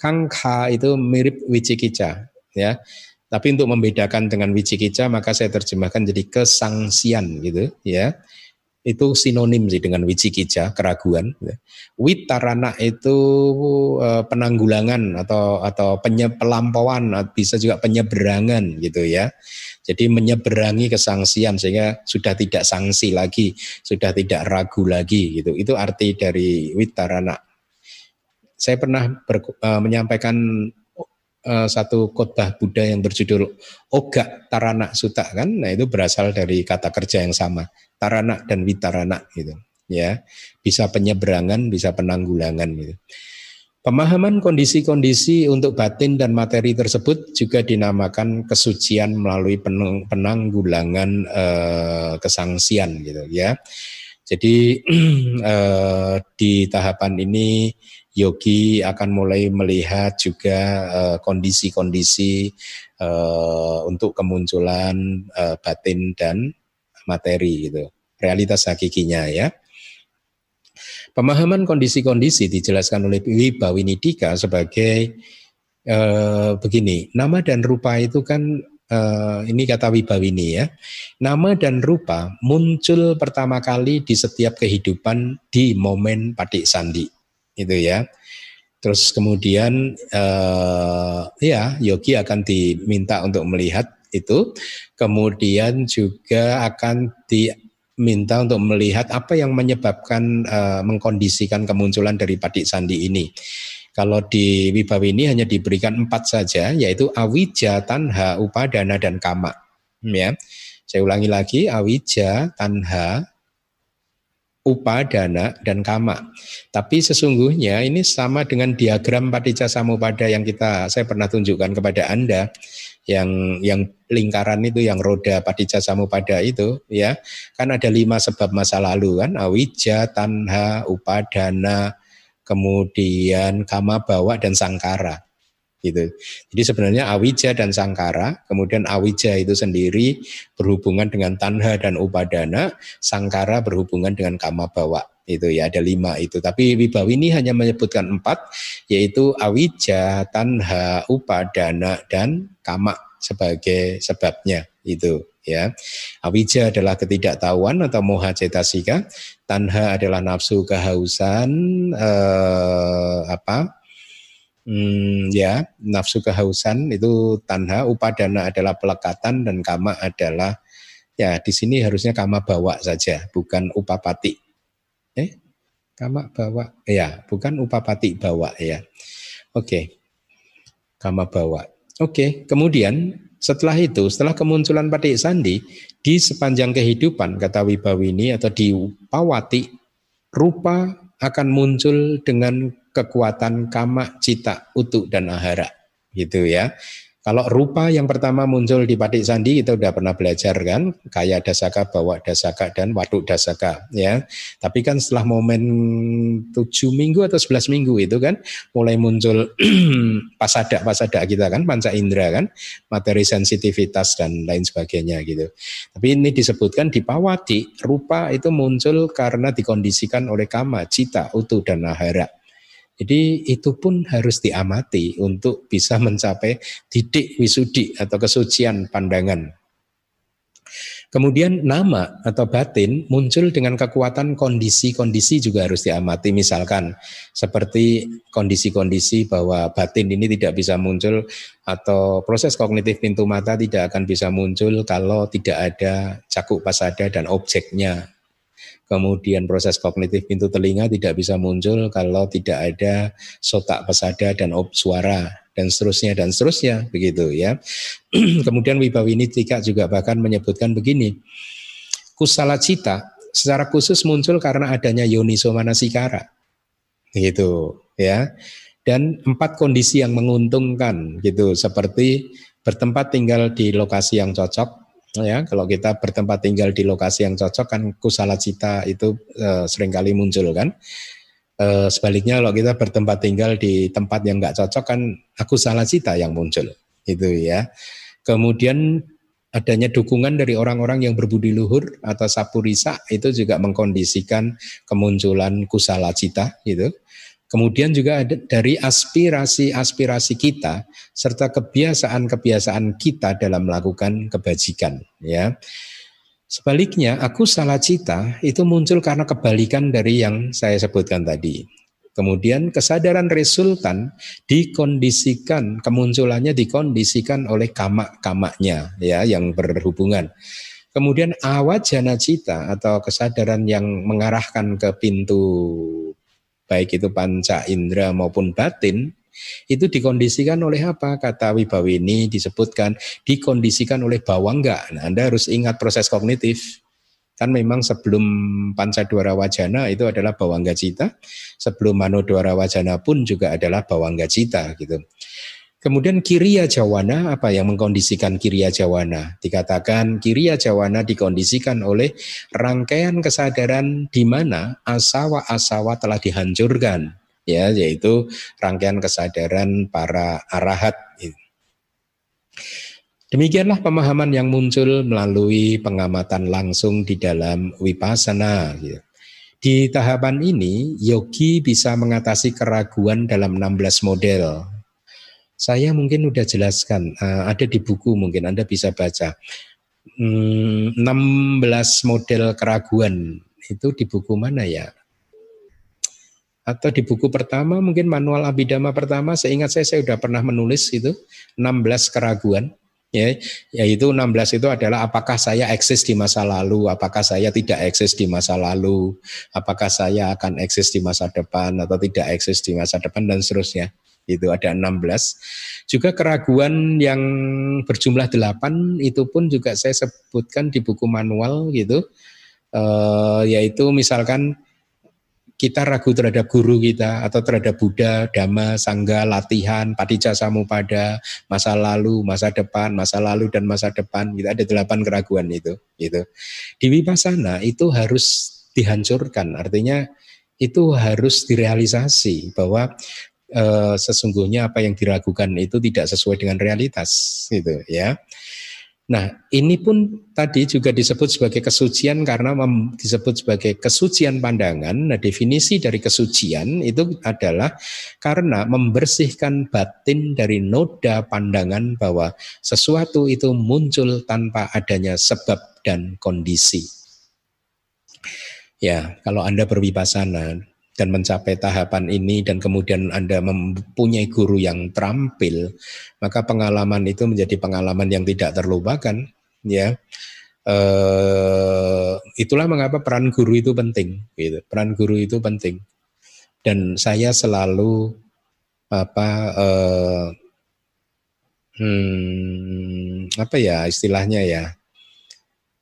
Kangka itu mirip wicikica, ya. Tapi untuk membedakan dengan wicikica maka saya terjemahkan jadi kesangsian gitu ya. Itu sinonim sih dengan wicikica, keraguan. Witarana itu eh, penanggulangan atau atau penye, pelampauan, bisa juga penyeberangan gitu ya. Jadi menyeberangi kesangsian sehingga sudah tidak sanksi lagi, sudah tidak ragu lagi gitu. Itu arti dari witarana. Saya pernah ber, uh, menyampaikan uh, satu khotbah Buddha yang berjudul Oga Tarana Sutta kan, nah itu berasal dari kata kerja yang sama, Tarana dan Witarana gitu, ya bisa penyeberangan, bisa penanggulangan gitu. Pemahaman kondisi-kondisi untuk batin dan materi tersebut juga dinamakan kesucian melalui penanggulangan eh, kesangsian gitu ya. Jadi eh, di tahapan ini yogi akan mulai melihat juga eh, kondisi-kondisi uh, untuk kemunculan uh, batin dan materi gitu realitas hakikinya ya Pemahaman kondisi-kondisi dijelaskan oleh Wibawinidika sebagai eh, begini, nama dan rupa itu kan eh, ini kata Wibawini ya. Nama dan rupa muncul pertama kali di setiap kehidupan di momen patik sandi. Itu ya. Terus kemudian eh, ya yogi akan diminta untuk melihat itu. Kemudian juga akan di minta untuk melihat apa yang menyebabkan uh, mengkondisikan kemunculan dari padik sandi ini. Kalau di Wibawi ini hanya diberikan empat saja, yaitu awija, tanha, upadana, dan kama. Ya, saya ulangi lagi, awija, tanha, upadana, dan kama. Tapi sesungguhnya ini sama dengan diagram paticca samupada yang kita saya pernah tunjukkan kepada Anda yang yang lingkaran itu yang roda padija samupada itu ya kan ada lima sebab masa lalu kan awija tanha upadana kemudian kama bawa dan sangkara gitu jadi sebenarnya awija dan sangkara kemudian awija itu sendiri berhubungan dengan tanha dan upadana sangkara berhubungan dengan kama bawa itu ya ada lima itu tapi Wibawi ini hanya menyebutkan empat yaitu awija tanha upadana dan kama sebagai sebabnya itu ya. Awija adalah ketidaktahuan atau moha cetasika, tanha adalah nafsu kehausan eh, apa? Hmm, ya, nafsu kehausan itu tanha, upadana adalah pelekatan dan kama adalah ya di sini harusnya kama bawa saja, bukan upapati. Eh, kama bawa, ya, bukan upapati bawa ya. Oke. Kama bawa. Oke, kemudian setelah itu, setelah kemunculan Patik Sandi, di sepanjang kehidupan, kata Wibawini atau di Pawati, rupa akan muncul dengan kekuatan kama, cita, utuk, dan ahara. Gitu ya. Kalau rupa yang pertama muncul di Patik Sandi kita udah pernah belajar kan, kaya dasaka, bawa dasaka dan waduk dasaka ya. Tapi kan setelah momen tujuh minggu atau sebelas minggu itu kan mulai muncul pasada pasada kita kan, panca indera kan, materi sensitivitas dan lain sebagainya gitu. Tapi ini disebutkan di Pawati, rupa itu muncul karena dikondisikan oleh kama, cita, utuh dan nahara. Jadi itu pun harus diamati untuk bisa mencapai titik wisudi atau kesucian pandangan. Kemudian nama atau batin muncul dengan kekuatan kondisi-kondisi juga harus diamati. Misalkan seperti kondisi-kondisi bahwa batin ini tidak bisa muncul atau proses kognitif pintu mata tidak akan bisa muncul kalau tidak ada cakuk pasada dan objeknya Kemudian proses kognitif pintu telinga tidak bisa muncul kalau tidak ada sotak pesada dan ob suara dan seterusnya dan seterusnya begitu ya. Kemudian Wibawini Tika juga bahkan menyebutkan begini. Kusala cita secara khusus muncul karena adanya yoniso manasikara. Gitu ya. Dan empat kondisi yang menguntungkan gitu seperti bertempat tinggal di lokasi yang cocok, ya kalau kita bertempat tinggal di lokasi yang cocok kan kusala cita itu e, sering kali muncul kan. E, sebaliknya kalau kita bertempat tinggal di tempat yang nggak cocok kan aku salah cita yang muncul itu ya. Kemudian adanya dukungan dari orang-orang yang berbudi luhur atau sapurisa itu juga mengkondisikan kemunculan kusala cita gitu Kemudian juga ada dari aspirasi-aspirasi kita serta kebiasaan-kebiasaan kita dalam melakukan kebajikan ya. Sebaliknya, aku salah cita itu muncul karena kebalikan dari yang saya sebutkan tadi. Kemudian kesadaran resultan dikondisikan, kemunculannya dikondisikan oleh kamak-kamaknya ya yang berhubungan. Kemudian awajana cita atau kesadaran yang mengarahkan ke pintu baik itu panca indera maupun batin, itu dikondisikan oleh apa? Kata Wibawi ini disebutkan dikondisikan oleh bawangga. Nah, Anda harus ingat proses kognitif. Kan memang sebelum panca dwara wajana itu adalah bawangga cita, sebelum mano dwara wajana pun juga adalah bawangga cita gitu. Kemudian kiriya jawana apa yang mengkondisikan kiriya jawana? Dikatakan kiriya jawana dikondisikan oleh rangkaian kesadaran di mana asawa-asawa telah dihancurkan, ya yaitu rangkaian kesadaran para arahat. Demikianlah pemahaman yang muncul melalui pengamatan langsung di dalam wipasana. Di tahapan ini, yogi bisa mengatasi keraguan dalam 16 model. Saya mungkin udah jelaskan, uh, ada di buku mungkin Anda bisa baca. Hmm, 16 model keraguan itu di buku mana ya? Atau di buku pertama mungkin manual abidama pertama, seingat saya saya sudah pernah menulis itu 16 keraguan ya yaitu 16 itu adalah apakah saya eksis di masa lalu, apakah saya tidak eksis di masa lalu, apakah saya akan eksis di masa depan atau tidak eksis di masa depan dan seterusnya. Itu ada 16. Juga keraguan yang berjumlah 8 itu pun juga saya sebutkan di buku manual gitu. Uh, yaitu misalkan kita ragu terhadap guru kita atau terhadap Buddha, Dhamma, Sangga, latihan, Patija Samupada, masa lalu, masa depan, masa lalu dan masa depan, kita ada delapan keraguan itu. Gitu. Di Vipassana itu harus dihancurkan, artinya itu harus direalisasi bahwa e, sesungguhnya apa yang diragukan itu tidak sesuai dengan realitas, gitu ya. Nah, ini pun tadi juga disebut sebagai kesucian karena disebut sebagai kesucian pandangan. Nah, definisi dari kesucian itu adalah karena membersihkan batin dari noda pandangan bahwa sesuatu itu muncul tanpa adanya sebab dan kondisi. Ya, kalau Anda berwipasana, dan mencapai tahapan ini dan kemudian Anda mempunyai guru yang terampil, maka pengalaman itu menjadi pengalaman yang tidak terlupakan, ya. Uh, itulah mengapa peran guru itu penting, gitu. Peran guru itu penting. Dan saya selalu apa uh, hmm, apa ya istilahnya ya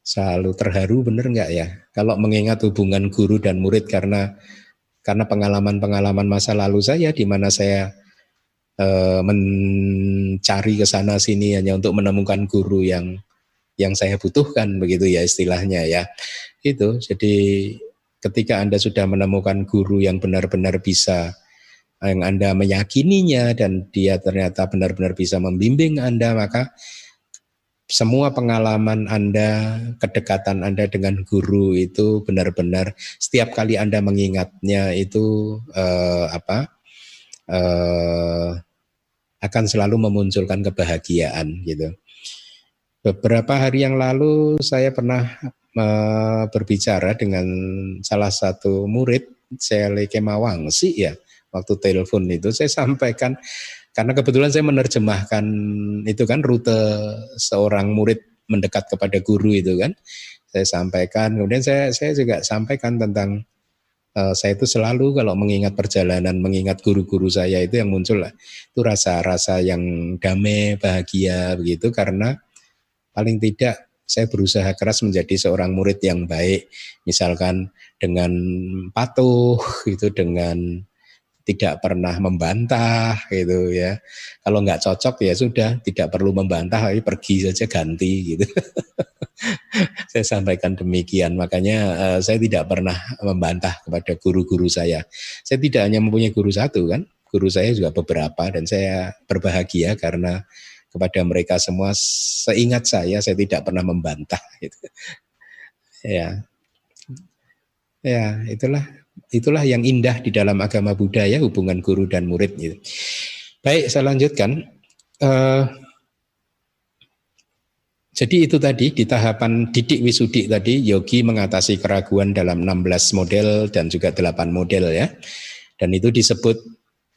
selalu terharu bener nggak ya kalau mengingat hubungan guru dan murid karena karena pengalaman-pengalaman masa lalu saya di mana saya e, mencari ke sana sini hanya untuk menemukan guru yang yang saya butuhkan begitu ya istilahnya ya. Itu jadi ketika Anda sudah menemukan guru yang benar-benar bisa yang Anda meyakininya dan dia ternyata benar-benar bisa membimbing Anda maka semua pengalaman Anda, kedekatan Anda dengan guru itu benar-benar setiap kali Anda mengingatnya itu eh, apa eh, akan selalu memunculkan kebahagiaan gitu. Beberapa hari yang lalu saya pernah eh, berbicara dengan salah satu murid Sele Kemawang sih ya waktu telepon itu saya sampaikan karena kebetulan saya menerjemahkan itu kan rute seorang murid mendekat kepada guru itu kan. Saya sampaikan, kemudian saya saya juga sampaikan tentang uh, saya itu selalu kalau mengingat perjalanan, mengingat guru-guru saya itu yang muncul lah. Itu rasa-rasa yang damai, bahagia begitu karena paling tidak saya berusaha keras menjadi seorang murid yang baik. Misalkan dengan patuh itu dengan tidak pernah membantah gitu ya. Kalau nggak cocok ya sudah tidak perlu membantah, tapi pergi saja ganti gitu. saya sampaikan demikian, makanya uh, saya tidak pernah membantah kepada guru-guru saya. Saya tidak hanya mempunyai guru satu kan, guru saya juga beberapa dan saya berbahagia karena kepada mereka semua seingat saya saya tidak pernah membantah gitu. ya. Ya, itulah itulah yang indah di dalam agama Buddha ya hubungan guru dan murid gitu. Baik, saya lanjutkan. Uh, jadi itu tadi di tahapan didik wisudi tadi yogi mengatasi keraguan dalam 16 model dan juga 8 model ya. Dan itu disebut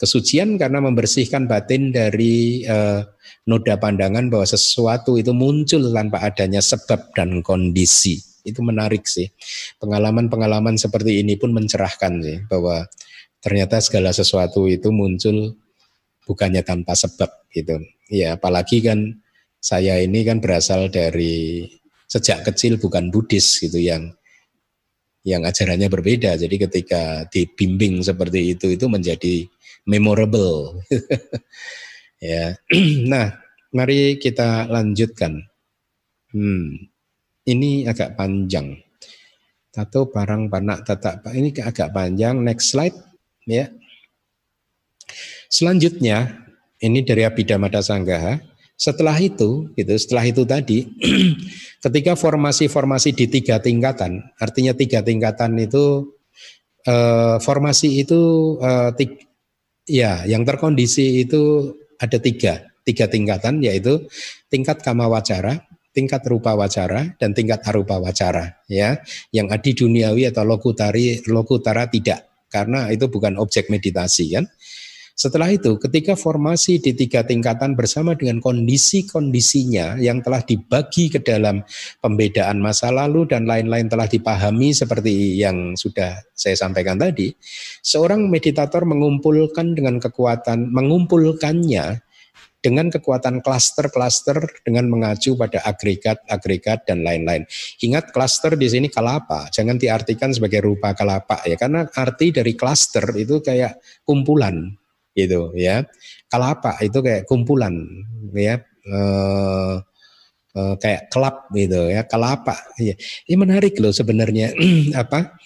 kesucian karena membersihkan batin dari uh, noda pandangan bahwa sesuatu itu muncul tanpa adanya sebab dan kondisi itu menarik sih. Pengalaman-pengalaman seperti ini pun mencerahkan sih bahwa ternyata segala sesuatu itu muncul bukannya tanpa sebab gitu. Ya apalagi kan saya ini kan berasal dari sejak kecil bukan Buddhis gitu yang yang ajarannya berbeda. Jadi ketika dibimbing seperti itu itu menjadi memorable. ya. nah, mari kita lanjutkan. Hmm ini agak panjang. Tato barang panak tatak ini agak panjang. Next slide ya. Selanjutnya ini dari Abhidhamma Sanggaha. Setelah itu, gitu, setelah itu tadi, ketika formasi-formasi di tiga tingkatan, artinya tiga tingkatan itu uh, formasi itu uh, tik, ya yang terkondisi itu ada tiga tiga tingkatan yaitu tingkat kama wacara, tingkat rupa wacara dan tingkat arupa wacara ya. Yang adi duniawi atau lokutari lokutara tidak karena itu bukan objek meditasi kan. Setelah itu, ketika formasi di tiga tingkatan bersama dengan kondisi-kondisinya yang telah dibagi ke dalam pembedaan masa lalu dan lain-lain telah dipahami seperti yang sudah saya sampaikan tadi, seorang meditator mengumpulkan dengan kekuatan, mengumpulkannya dengan kekuatan klaster-klaster dengan mengacu pada agregat-agregat dan lain-lain. Ingat klaster di sini kelapa, jangan diartikan sebagai rupa kelapa ya, karena arti dari klaster itu kayak kumpulan gitu ya. Kelapa itu kayak kumpulan ya. Eh, kayak kelap gitu ya, kelapa. Ya. Ini menarik loh sebenarnya apa?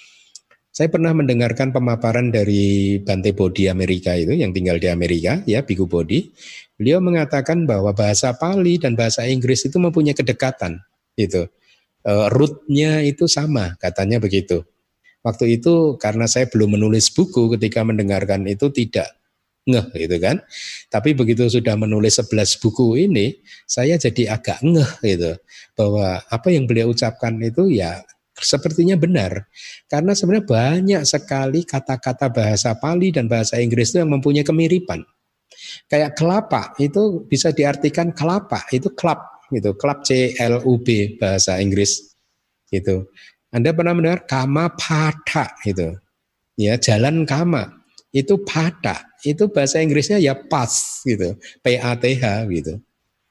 Saya pernah mendengarkan pemaparan dari Bante Bodhi Amerika itu yang tinggal di Amerika ya, Biku Bodhi. Beliau mengatakan bahwa bahasa Pali dan bahasa Inggris itu mempunyai kedekatan gitu. E, rootnya itu sama katanya begitu. Waktu itu karena saya belum menulis buku ketika mendengarkan itu tidak ngeh gitu kan. Tapi begitu sudah menulis 11 buku ini, saya jadi agak ngeh gitu. Bahwa apa yang beliau ucapkan itu ya sepertinya benar. Karena sebenarnya banyak sekali kata-kata bahasa Pali dan bahasa Inggris itu yang mempunyai kemiripan. Kayak kelapa itu bisa diartikan kelapa, itu club gitu, club C L U B bahasa Inggris gitu. Anda pernah mendengar kama pada itu. Ya, jalan kama itu pada itu bahasa Inggrisnya ya pas gitu P A T H gitu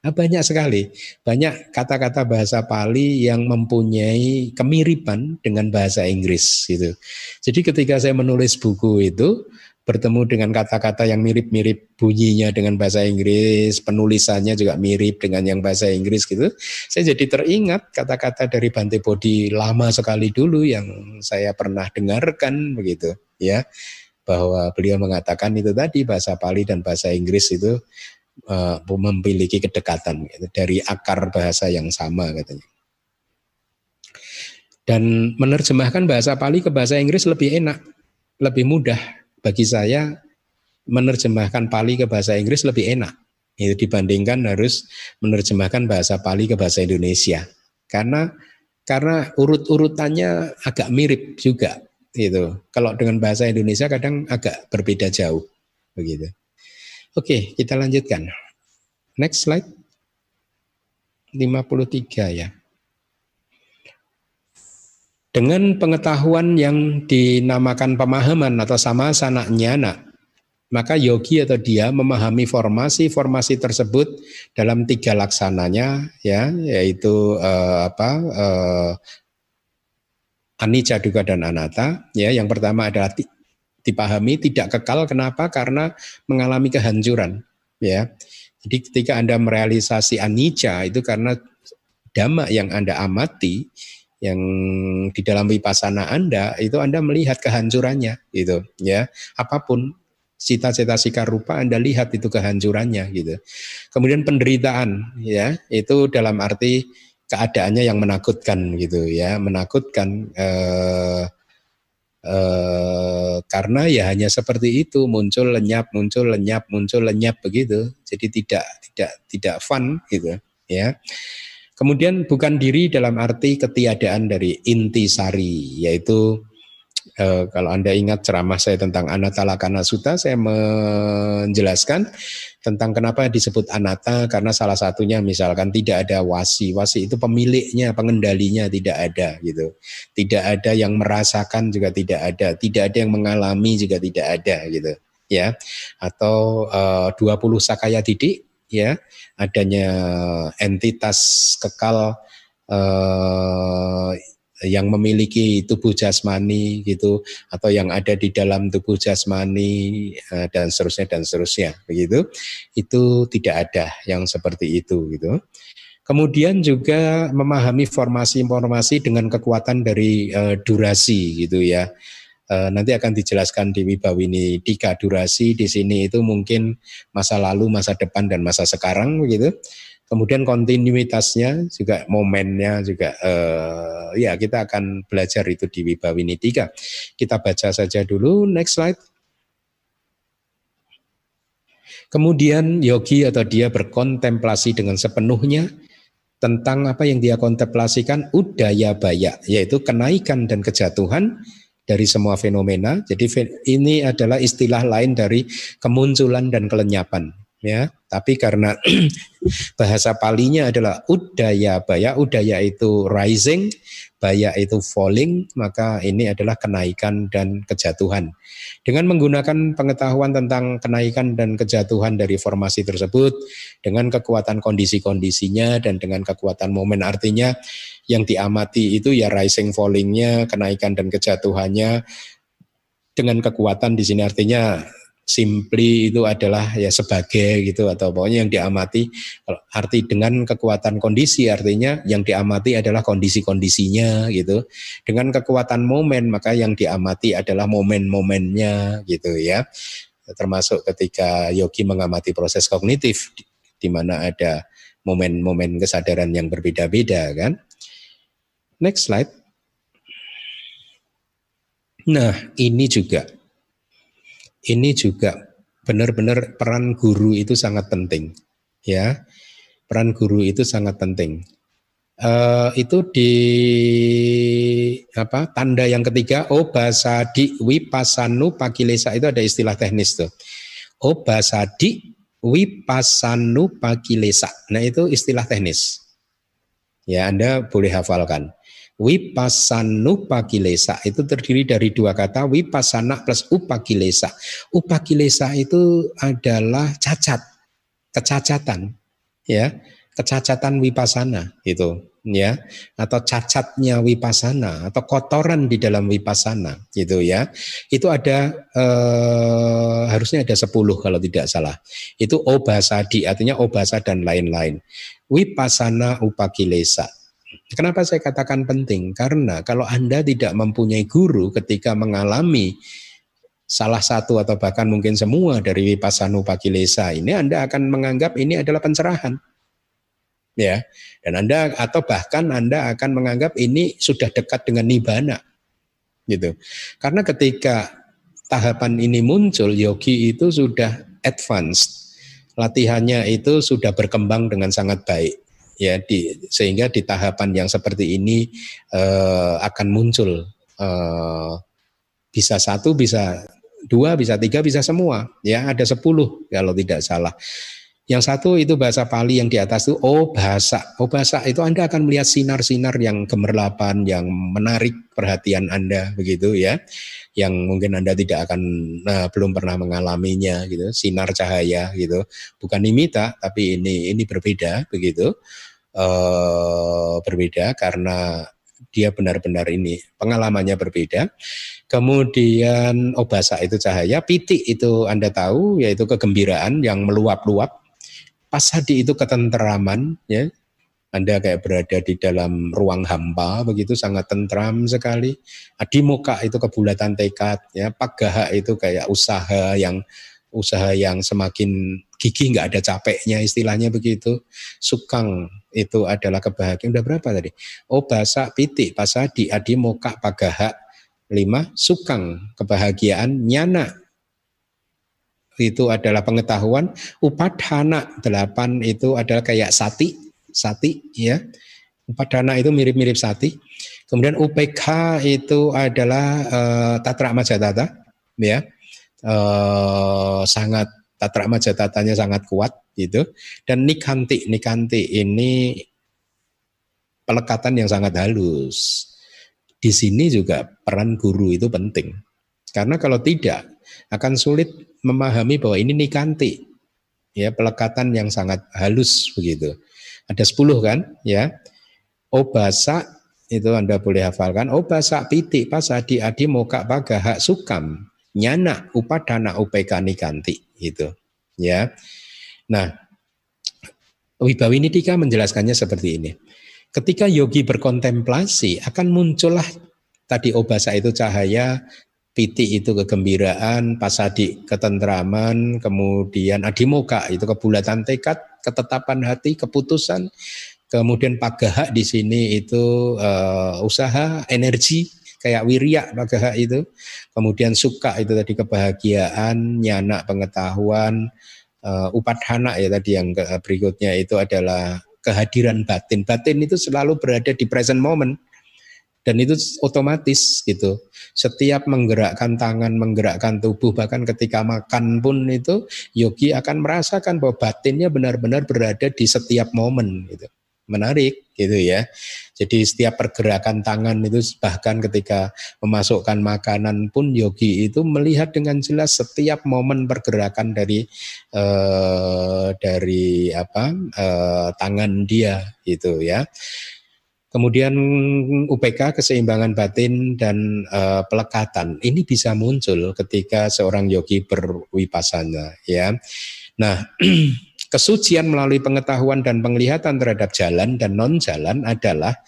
nah, banyak sekali. Banyak kata-kata bahasa Pali yang mempunyai kemiripan dengan bahasa Inggris gitu. Jadi ketika saya menulis buku itu bertemu dengan kata-kata yang mirip-mirip bunyinya dengan bahasa Inggris, penulisannya juga mirip dengan yang bahasa Inggris gitu. Saya jadi teringat kata-kata dari Bante Bodhi lama sekali dulu yang saya pernah dengarkan begitu, ya. Bahwa beliau mengatakan itu tadi bahasa Pali dan bahasa Inggris itu uh, memiliki kedekatan gitu, dari akar bahasa yang sama katanya. Dan menerjemahkan bahasa Pali ke bahasa Inggris lebih enak, lebih mudah bagi saya menerjemahkan Pali ke bahasa Inggris lebih enak itu dibandingkan harus menerjemahkan bahasa Pali ke bahasa Indonesia karena karena urut-urutannya agak mirip juga itu. Kalau dengan bahasa Indonesia kadang agak berbeda jauh begitu. Oke, kita lanjutkan. Next slide. 53 ya. Dengan pengetahuan yang dinamakan pemahaman atau sama sana nyana, maka yogi atau dia memahami formasi-formasi tersebut dalam tiga laksananya ya yaitu uh, apa uh, anicca dan anatta ya yang pertama adalah dipahami tidak kekal. Kenapa? Karena mengalami kehancuran ya. Jadi ketika Anda merealisasi anicca itu karena dhamma yang Anda amati yang di dalam wipasana Anda itu Anda melihat kehancurannya gitu ya. Apa pun cita-cita sikar rupa Anda lihat itu kehancurannya gitu. Kemudian penderitaan ya itu dalam arti keadaannya yang menakutkan gitu ya. Menakutkan eh, eh, karena ya hanya seperti itu muncul lenyap muncul lenyap muncul lenyap begitu. Jadi tidak tidak tidak fun gitu ya. Kemudian bukan diri dalam arti ketiadaan dari inti sari yaitu eh, kalau Anda ingat ceramah saya tentang Anatalakana Sutta, saya menjelaskan tentang kenapa disebut Anata, karena salah satunya misalkan tidak ada wasi. Wasi itu pemiliknya, pengendalinya tidak ada gitu. Tidak ada yang merasakan juga tidak ada, tidak ada yang mengalami juga tidak ada gitu. Ya, atau eh, 20 sakaya didik ya, adanya entitas kekal eh, yang memiliki tubuh jasmani gitu atau yang ada di dalam tubuh jasmani eh, dan seterusnya dan seterusnya begitu. Itu tidak ada yang seperti itu gitu. Kemudian juga memahami formasi-formasi dengan kekuatan dari uh, durasi gitu ya. Uh, nanti akan dijelaskan di Wibawini tiga durasi di sini itu mungkin masa lalu masa depan dan masa sekarang begitu Kemudian kontinuitasnya juga momennya juga eh, ya kita akan belajar itu di Wibawini 3. Kita baca saja dulu. Next slide. Kemudian yogi atau dia berkontemplasi dengan sepenuhnya tentang apa yang dia kontemplasikan udaya baya, yaitu kenaikan dan kejatuhan dari semua fenomena. Jadi ini adalah istilah lain dari kemunculan dan kelenyapan ya tapi karena bahasa palinya adalah udaya baya udaya itu rising baya itu falling maka ini adalah kenaikan dan kejatuhan. Dengan menggunakan pengetahuan tentang kenaikan dan kejatuhan dari formasi tersebut dengan kekuatan kondisi-kondisinya dan dengan kekuatan momen artinya yang diamati itu ya rising fallingnya kenaikan dan kejatuhannya dengan kekuatan di sini artinya simply itu adalah ya sebagai gitu atau pokoknya yang diamati. Arti dengan kekuatan kondisi artinya yang diamati adalah kondisi-kondisinya gitu. Dengan kekuatan momen maka yang diamati adalah momen-momennya gitu ya. Termasuk ketika yogi mengamati proses kognitif di, di mana ada momen-momen kesadaran yang berbeda-beda kan? Next slide. Nah ini juga ini juga benar-benar peran guru itu sangat penting ya. Peran guru itu sangat penting. Uh, itu di apa tanda yang ketiga obasadi wipasanu pakilesa itu ada istilah teknis tuh. Obasadi wipasanu pakilesa. Nah itu istilah teknis. Ya Anda boleh hafalkan Wipasanu pakilesa itu terdiri dari dua kata wipasana plus upakilesa. Upakilesa itu adalah cacat, kecacatan, ya, kecacatan wipasana itu, ya, atau cacatnya wipasana atau kotoran di dalam wipasana, gitu ya. Itu ada eh, harusnya ada sepuluh kalau tidak salah. Itu obasadi artinya obasa dan lain-lain. Wipasana upakilesa Kenapa saya katakan penting? Karena kalau Anda tidak mempunyai guru ketika mengalami salah satu atau bahkan mungkin semua dari Vipassana Pakilesa ini Anda akan menganggap ini adalah pencerahan. Ya. Dan Anda atau bahkan Anda akan menganggap ini sudah dekat dengan nibana. Gitu. Karena ketika tahapan ini muncul yogi itu sudah advanced. Latihannya itu sudah berkembang dengan sangat baik ya di sehingga di tahapan yang seperti ini uh, akan muncul uh, bisa satu bisa dua bisa tiga bisa semua ya ada sepuluh kalau tidak salah yang satu itu bahasa Pali yang di atas itu oh bahasa. Oh bahasa itu Anda akan melihat sinar-sinar yang gemerlapan, yang menarik perhatian Anda begitu ya. Yang mungkin Anda tidak akan nah, belum pernah mengalaminya gitu, sinar cahaya gitu. Bukan imita tapi ini ini berbeda begitu uh, berbeda karena dia benar-benar ini pengalamannya berbeda. Kemudian obasa itu cahaya, pitik itu Anda tahu yaitu kegembiraan yang meluap-luap. Pasadi itu ketenteraman ya. Anda kayak berada di dalam ruang hampa begitu sangat tentram sekali. Adimoka itu kebulatan tekad ya. Pagaha itu kayak usaha yang usaha yang semakin gigih nggak ada capeknya istilahnya begitu. Sukang itu adalah kebahagiaan. Udah berapa tadi? Oh basa pitik, pasadi, adi, moka, pagaha. Lima, sukang, kebahagiaan, nyana. Itu adalah pengetahuan. Upadhana, delapan itu adalah kayak sati, sati ya. Upadhana itu mirip-mirip sati. Kemudian UPK itu adalah uh, tatra majatata, ya. Uh, sangat tatra majatatanya sangat kuat gitu. Dan nikanti, nikanti ini pelekatan yang sangat halus. Di sini juga peran guru itu penting. Karena kalau tidak akan sulit memahami bahwa ini nikanti. Ya, pelekatan yang sangat halus begitu. Ada 10 kan, ya. Obasa itu Anda boleh hafalkan. Obasa piti pasadi adi moka pagaha sukam nyana upadana upeka nikanti gitu ya Nah, Wibawi Nidika menjelaskannya seperti ini. Ketika yogi berkontemplasi akan muncullah tadi obasa itu cahaya, piti itu kegembiraan, pasadi ketentraman, kemudian adimoka itu kebulatan tekad, ketetapan hati, keputusan, kemudian pagaha di sini itu uh, usaha, energi, kayak wirya bagaha itu, kemudian suka itu tadi kebahagiaan, nyana pengetahuan, uh, upadhana ya tadi yang berikutnya itu adalah kehadiran batin. Batin itu selalu berada di present moment dan itu otomatis gitu. Setiap menggerakkan tangan, menggerakkan tubuh, bahkan ketika makan pun itu yogi akan merasakan bahwa batinnya benar-benar berada di setiap momen gitu. Menarik gitu ya. Jadi setiap pergerakan tangan itu bahkan ketika memasukkan makanan pun yogi itu melihat dengan jelas setiap momen pergerakan dari eh, dari apa eh, tangan dia gitu ya. Kemudian UPK keseimbangan batin dan uh, pelekatan ini bisa muncul ketika seorang yogi berwipasana ya. Nah, kesucian melalui pengetahuan dan penglihatan terhadap jalan dan non jalan adalah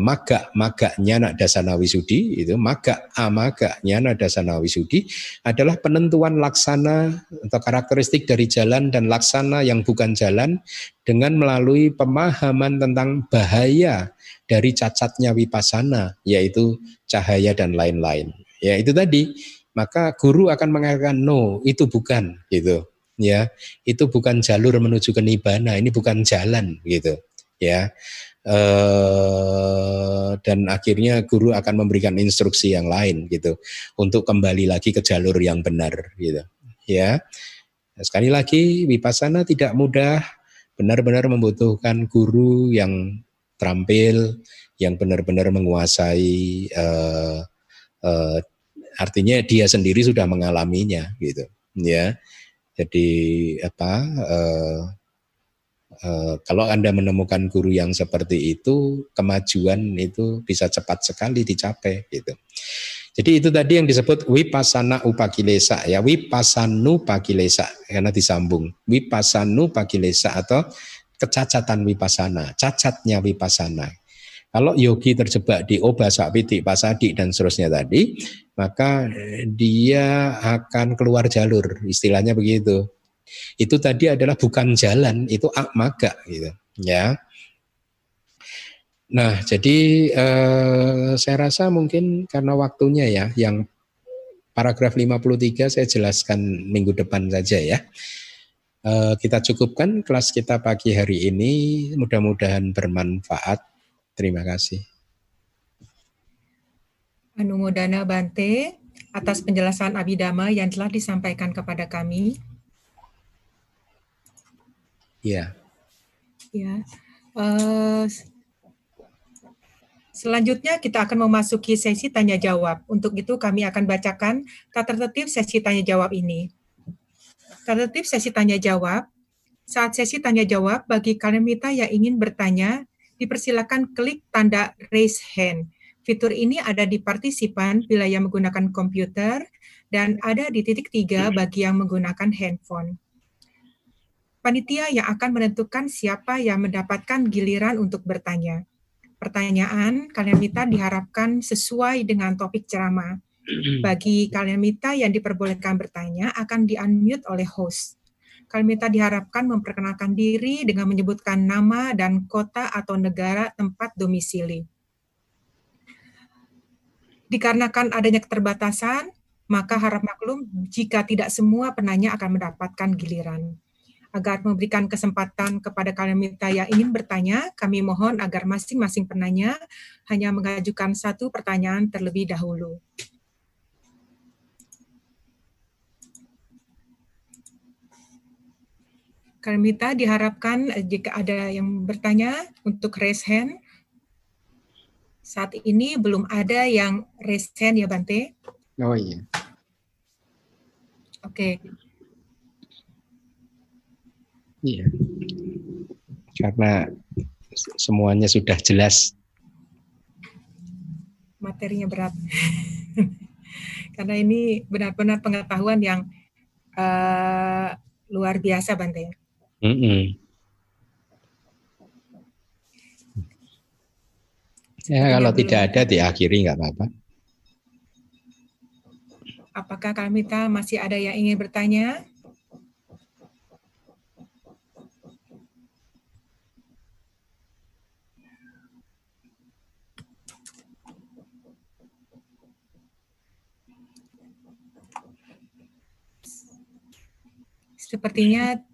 maga maga nyana dasana wisudi itu maga amaga nyana dasana wisudi adalah penentuan laksana atau karakteristik dari jalan dan laksana yang bukan jalan dengan melalui pemahaman tentang bahaya dari cacatnya wipasana yaitu cahaya dan lain-lain. Ya itu tadi. Maka guru akan mengatakan no itu bukan gitu ya itu bukan jalur menuju ke nibana ini bukan jalan gitu ya. Eh, dan akhirnya guru akan memberikan instruksi yang lain gitu untuk kembali lagi ke jalur yang benar gitu ya. Sekali lagi wipasana tidak mudah benar-benar membutuhkan guru yang terampil yang benar-benar menguasai eh, eh, artinya dia sendiri sudah mengalaminya gitu ya jadi apa eh, Eh, kalau Anda menemukan guru yang seperti itu, kemajuan itu bisa cepat sekali dicapai gitu. Jadi itu tadi yang disebut wipasana upakilesa ya, wipasanu pakilesa karena disambung. Wipasanu pakilesa atau kecacatan wipasana, cacatnya wipasana. Kalau yogi terjebak di obasa piti pasadi dan seterusnya tadi, maka dia akan keluar jalur, istilahnya begitu itu tadi adalah bukan jalan, itu akmaga gitu, ya. Nah, jadi eh, saya rasa mungkin karena waktunya ya, yang paragraf 53 saya jelaskan minggu depan saja ya. Eh, kita cukupkan kelas kita pagi hari ini, mudah-mudahan bermanfaat. Terima kasih. Anumodana Bante atas penjelasan Abidama yang telah disampaikan kepada kami. Iya. Ya. Uh, selanjutnya kita akan memasuki sesi tanya jawab. Untuk itu kami akan bacakan tata tertib sesi tanya jawab ini. Tata tertib sesi tanya jawab. Saat sesi tanya jawab bagi kalian mita yang ingin bertanya, dipersilakan klik tanda raise hand. Fitur ini ada di partisipan bila yang menggunakan komputer dan ada di titik tiga bagi yang menggunakan handphone panitia yang akan menentukan siapa yang mendapatkan giliran untuk bertanya. Pertanyaan kalian minta diharapkan sesuai dengan topik ceramah. Bagi kalian minta yang diperbolehkan bertanya akan di-unmute oleh host. Kalian minta diharapkan memperkenalkan diri dengan menyebutkan nama dan kota atau negara tempat domisili. Dikarenakan adanya keterbatasan, maka harap maklum jika tidak semua penanya akan mendapatkan giliran. Agar memberikan kesempatan kepada kalian minta yang ingin bertanya, kami mohon agar masing-masing penanya hanya mengajukan satu pertanyaan terlebih dahulu. Kalian minta diharapkan jika ada yang bertanya untuk raise hand. Saat ini belum ada yang raise hand ya Bante. Oh iya. Oke. Okay. Iya. Karena semuanya sudah jelas. Materinya berat. Karena ini benar-benar pengetahuan yang uh, luar biasa, Bante. Mm -mm. Ya, kalau tidak ada diakhiri nggak apa-apa. Apakah kami tak masih ada yang ingin bertanya? Sepertinya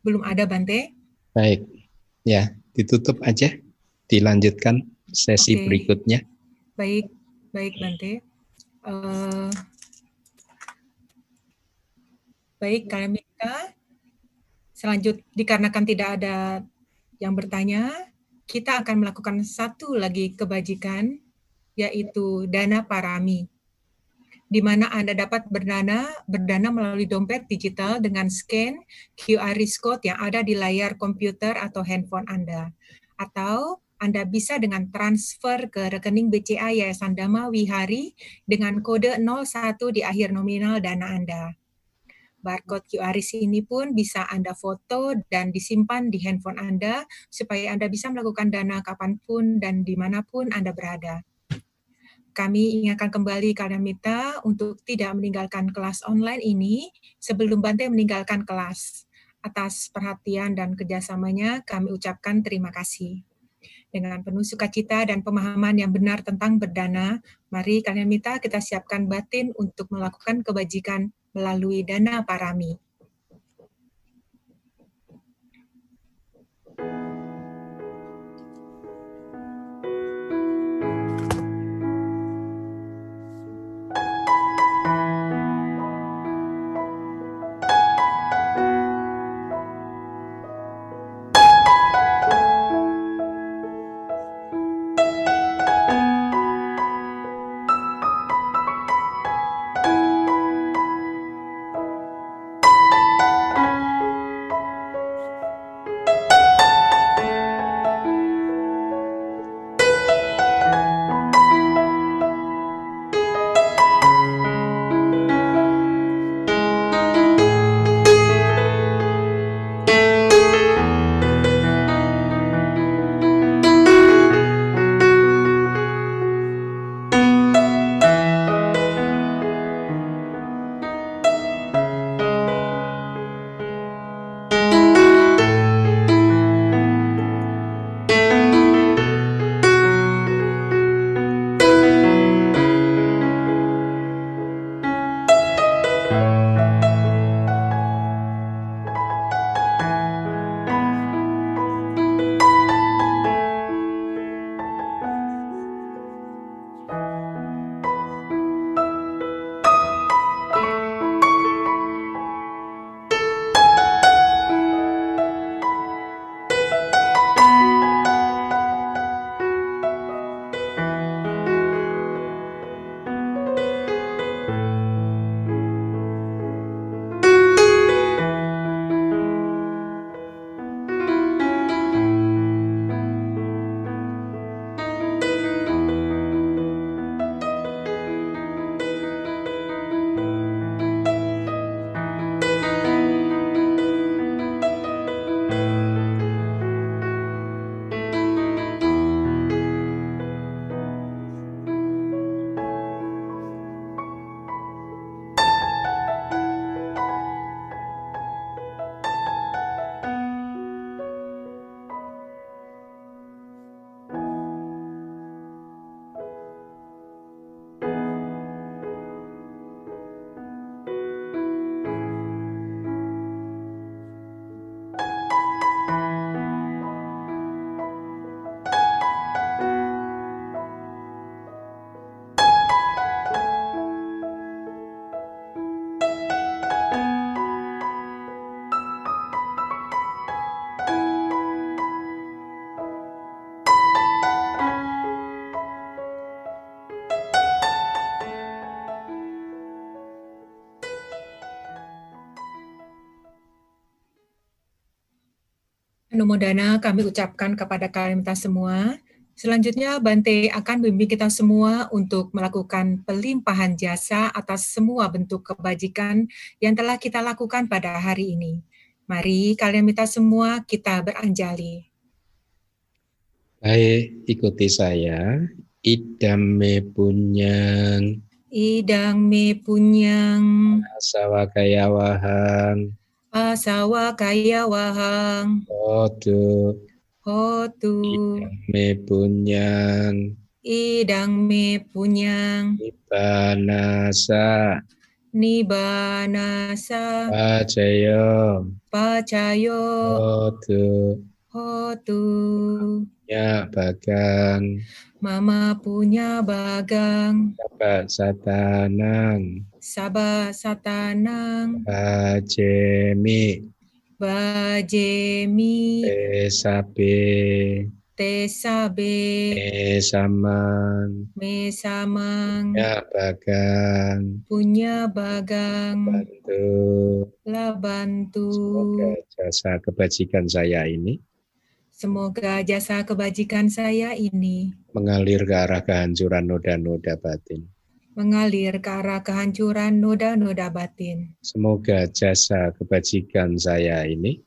belum ada Bante. Baik, ya ditutup aja, dilanjutkan sesi okay. berikutnya. Baik, baik Bante. Uh, baik, kalian minta selanjut dikarenakan tidak ada yang bertanya, kita akan melakukan satu lagi kebajikan, yaitu dana parami di mana Anda dapat berdana berdana melalui dompet digital dengan scan QR code yang ada di layar komputer atau handphone Anda. Atau Anda bisa dengan transfer ke rekening BCA Yayasan Dhamma Wihari dengan kode 01 di akhir nominal dana Anda. Barcode QR ini pun bisa Anda foto dan disimpan di handphone Anda supaya Anda bisa melakukan dana kapan pun dan di mana pun Anda berada. Kami ingatkan kembali kalian minta untuk tidak meninggalkan kelas online ini sebelum Bante meninggalkan kelas. Atas perhatian dan kerjasamanya kami ucapkan terima kasih. Dengan penuh sukacita dan pemahaman yang benar tentang berdana, mari kalian minta kita siapkan batin untuk melakukan kebajikan melalui dana parami. Numodana kami ucapkan kepada kalian semua. Selanjutnya Bante akan membimbing kita semua untuk melakukan pelimpahan jasa atas semua bentuk kebajikan yang telah kita lakukan pada hari ini. Mari kalian minta semua kita beranjali. Baik, ikuti saya. Idam me punyang. Idang me punyang. Sawakaya wahang asawa kaya wahang. Hotu hotu me punyang. Idang me punyang. Nibanasa. Nibanasa. Pacaya. Pacayo. Hotu Hotu Ya Bagang. Mama punya bagang. Sabak Satanang. Sabah Satanang. Bajemi. Bajemi. Esabe Tesabe. Esaman Mesamang Ya Bagang. Punya bagang. Bantu lah bantu Semoga jasa kebajikan saya ini semoga jasa kebajikan saya ini mengalir ke arah kehancuran noda-noda batin. mengalir ke arah kehancuran noda-noda batin. Semoga jasa kebajikan saya ini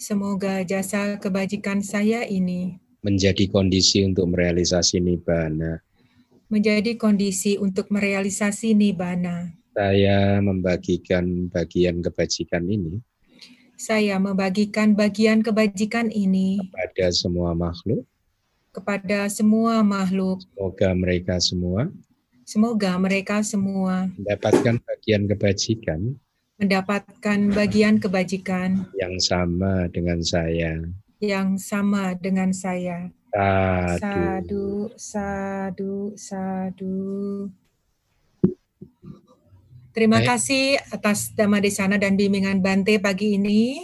Semoga jasa kebajikan saya ini menjadi kondisi untuk merealisasi nibbana. menjadi kondisi untuk merealisasi nibbana. Saya membagikan bagian kebajikan ini Saya membagikan bagian kebajikan ini pada semua makhluk. kepada semua makhluk. Semoga mereka semua Semoga mereka semua mendapatkan bagian kebajikan mendapatkan bagian kebajikan yang sama dengan saya. yang sama dengan saya. Sadu. Sadu, sadu, sadu. Terima Baik. kasih atas Dhamma Desana dan bimbingan Bante pagi ini.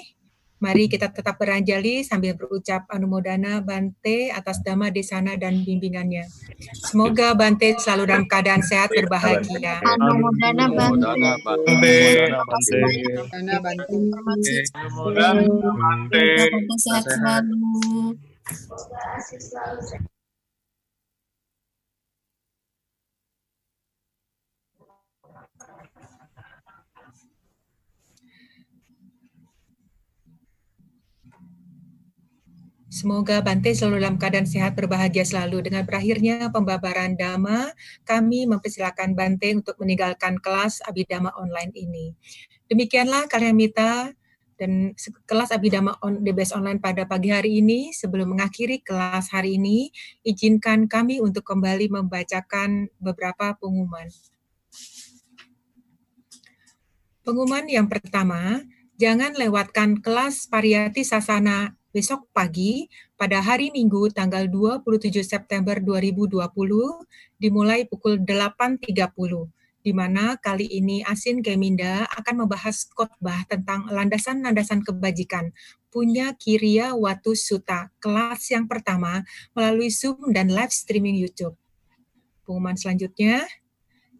Mari kita tetap beranjali sambil berucap anumodana Bante atas Dhamma Desana dan bimbingannya. Semoga Bante selalu dalam keadaan sehat berbahagia. Anumodana Bante. Dana bantu. Semoga Bante sehat selalu. Semoga Bante selalu dalam keadaan sehat berbahagia selalu. Dengan berakhirnya pembabaran Dhamma, kami mempersilakan Bante untuk meninggalkan kelas Abhidhamma online ini. Demikianlah kalian Mita dan kelas Abhidhamma on, DBS online pada pagi hari ini. Sebelum mengakhiri kelas hari ini, izinkan kami untuk kembali membacakan beberapa pengumuman. Pengumuman yang pertama, jangan lewatkan kelas Pariyati Sasana besok pagi pada hari Minggu tanggal 27 September 2020 dimulai pukul 8.30 di mana kali ini Asin Keminda akan membahas khotbah tentang landasan-landasan kebajikan punya Kiria Watu Suta kelas yang pertama melalui Zoom dan live streaming YouTube. Pengumuman selanjutnya,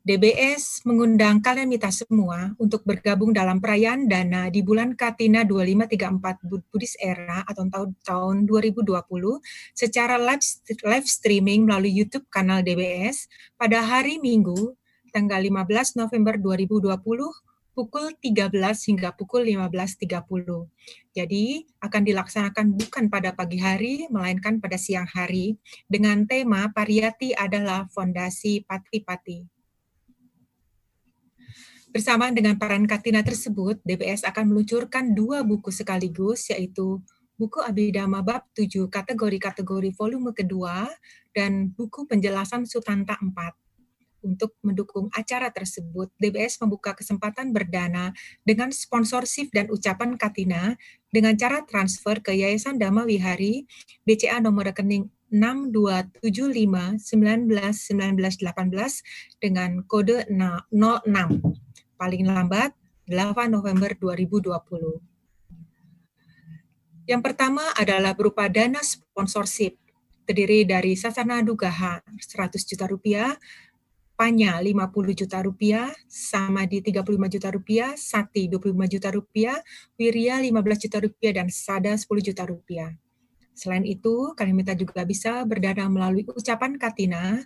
DBS mengundang kalian mita semua untuk bergabung dalam perayaan Dana di bulan Katina 2534 Bud- Buddhist Era atau tahun, tahun 2020 secara live, live streaming melalui YouTube kanal DBS pada hari Minggu tanggal 15 November 2020 pukul 13 hingga pukul 15.30. Jadi akan dilaksanakan bukan pada pagi hari melainkan pada siang hari dengan tema Pariyati adalah fondasi pati-pati. Bersamaan dengan peran Katina tersebut, DBS akan meluncurkan dua buku sekaligus, yaitu buku Abhidhamma Bab 7 kategori-kategori volume kedua dan buku penjelasan Sutanta 4. Untuk mendukung acara tersebut, DBS membuka kesempatan berdana dengan sponsorship dan ucapan Katina dengan cara transfer ke Yayasan Dhamma Wihari BCA nomor rekening 6275 19 19 18 dengan kode 06 paling lambat 8 November 2020. Yang pertama adalah berupa dana sponsorship, terdiri dari Sasana Dugaha 100 juta rupiah, Panya 50 juta rupiah, Samadhi 35 juta rupiah, Sakti 25 juta rupiah, Wirya 15 juta rupiah, dan Sada 10 juta rupiah. Selain itu, kalian minta juga bisa berdana melalui ucapan Katina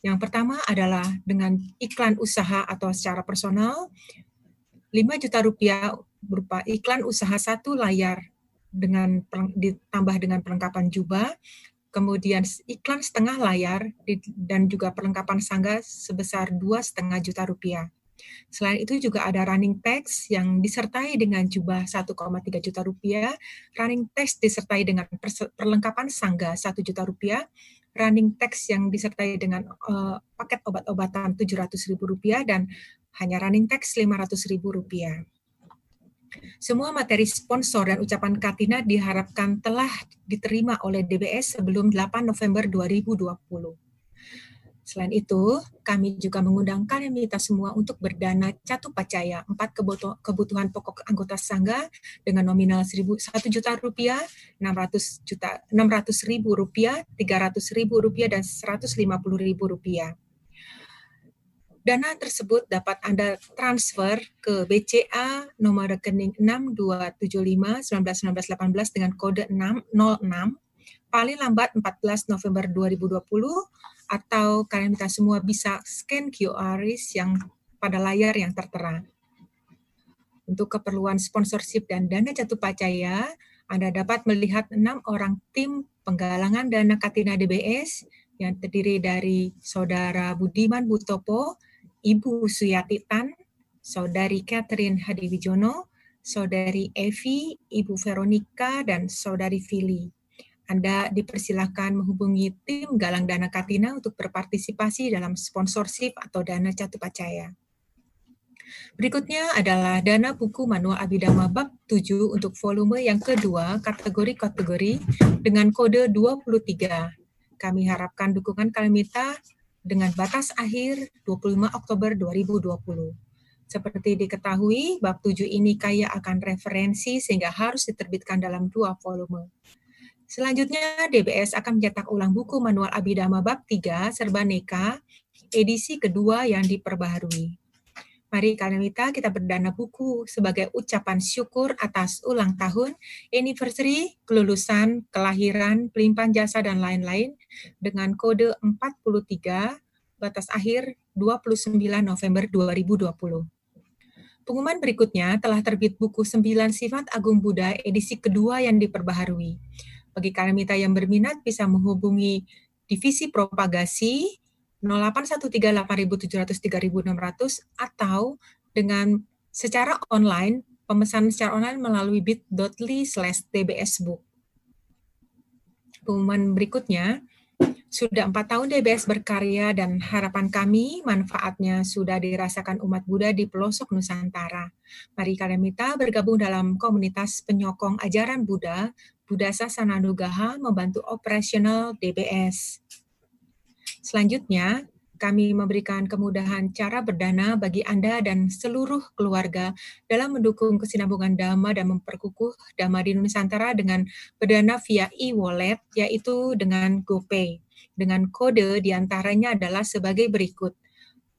yang pertama adalah dengan iklan usaha atau secara personal, 5 juta rupiah berupa iklan usaha satu layar dengan ditambah dengan perlengkapan jubah, kemudian iklan setengah layar dan juga perlengkapan sangga sebesar dua setengah juta rupiah. Selain itu juga ada running text yang disertai dengan jubah 1,3 juta rupiah, running text disertai dengan perlengkapan sangga 1 juta rupiah, running text yang disertai dengan eh, paket obat-obatan 700 ribu rupiah dan hanya running tax Rp500.000. Semua materi sponsor dan ucapan Katina diharapkan telah diterima oleh DBS sebelum 8 November 2020. Selain itu, kami juga mengundang kalian minta semua untuk berdana catu pacaya empat kebutuhan pokok anggota sangga dengan nominal 1 juta rupiah, 600 juta 600 ribu rupiah, 300 ribu rupiah dan 150 ribu rupiah. Dana tersebut dapat Anda transfer ke BCA nomor rekening 6275 191918 dengan kode 606 paling lambat 14 November 2020 atau kalian minta semua bisa scan QR yang pada layar yang tertera. Untuk keperluan sponsorship dan dana jatuh pacaya, Anda dapat melihat enam orang tim penggalangan dana Katina DBS yang terdiri dari Saudara Budiman Butopo, Ibu Suyati Tan, Saudari Catherine Hadiwijono, Saudari Evi, Ibu Veronica, dan Saudari Fili. Anda dipersilahkan menghubungi tim Galang Dana Katina untuk berpartisipasi dalam sponsorship atau dana catu pacaya. Berikutnya adalah dana buku manual Abidama bab 7 untuk volume yang kedua kategori-kategori dengan kode 23. Kami harapkan dukungan Kalimita dengan batas akhir 25 Oktober 2020. Seperti diketahui, bab 7 ini kaya akan referensi sehingga harus diterbitkan dalam dua volume. Selanjutnya, DBS akan mencetak ulang buku manual Abidama Bab 3 Serba Neka, edisi kedua yang diperbaharui. Mari Kalimita kita berdana buku sebagai ucapan syukur atas ulang tahun, anniversary, kelulusan, kelahiran, pelimpahan jasa, dan lain-lain dengan kode 43 batas akhir 29 November 2020. Pengumuman berikutnya telah terbit buku 9 Sifat Agung Buddha edisi kedua yang diperbaharui. Bagi kalian mita yang berminat bisa menghubungi divisi propagasi 081387003600 atau dengan secara online pemesanan secara online melalui bit.ly slash tbsbook. Pengumuman berikutnya, sudah empat tahun DBS berkarya dan harapan kami manfaatnya sudah dirasakan umat Buddha di pelosok Nusantara. Mari kalian minta bergabung dalam komunitas penyokong ajaran Buddha Buddha Sasana Nugaha membantu operasional DBS. Selanjutnya, kami memberikan kemudahan cara berdana bagi Anda dan seluruh keluarga dalam mendukung kesinambungan Dhamma dan memperkukuh Dhamma di Nusantara dengan berdana via e-wallet, yaitu dengan GoPay. Dengan kode di antaranya adalah sebagai berikut.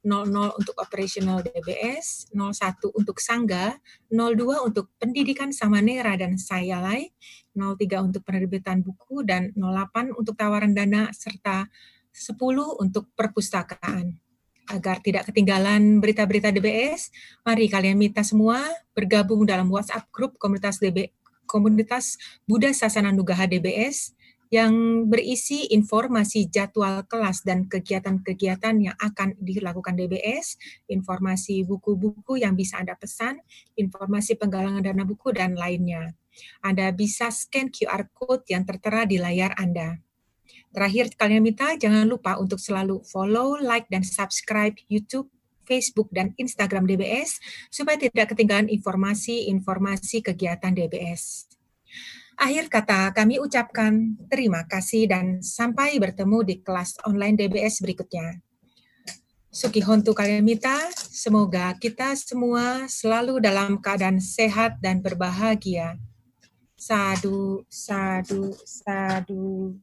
00 untuk operasional DBS, 01 untuk Sangga, 02 untuk pendidikan Samanera dan Sayalai, 03 untuk penerbitan buku, dan 08 untuk tawaran dana, serta 10 untuk perpustakaan. Agar tidak ketinggalan berita-berita DBS, mari kalian minta semua bergabung dalam WhatsApp grup komunitas DB, komunitas Buddha Sasana Nugaha DBS yang berisi informasi jadwal kelas dan kegiatan-kegiatan yang akan dilakukan DBS, informasi buku-buku yang bisa Anda pesan, informasi penggalangan dana buku, dan lainnya. Anda bisa scan QR Code yang tertera di layar Anda. Terakhir, kalian minta jangan lupa untuk selalu follow, like, dan subscribe YouTube, Facebook, dan Instagram DBS supaya tidak ketinggalan informasi-informasi kegiatan DBS. Akhir kata kami ucapkan terima kasih dan sampai bertemu di kelas online DBS berikutnya. Suki Hontu Kalimita, semoga kita semua selalu dalam keadaan sehat dan berbahagia. Sadu, sadu, sadu.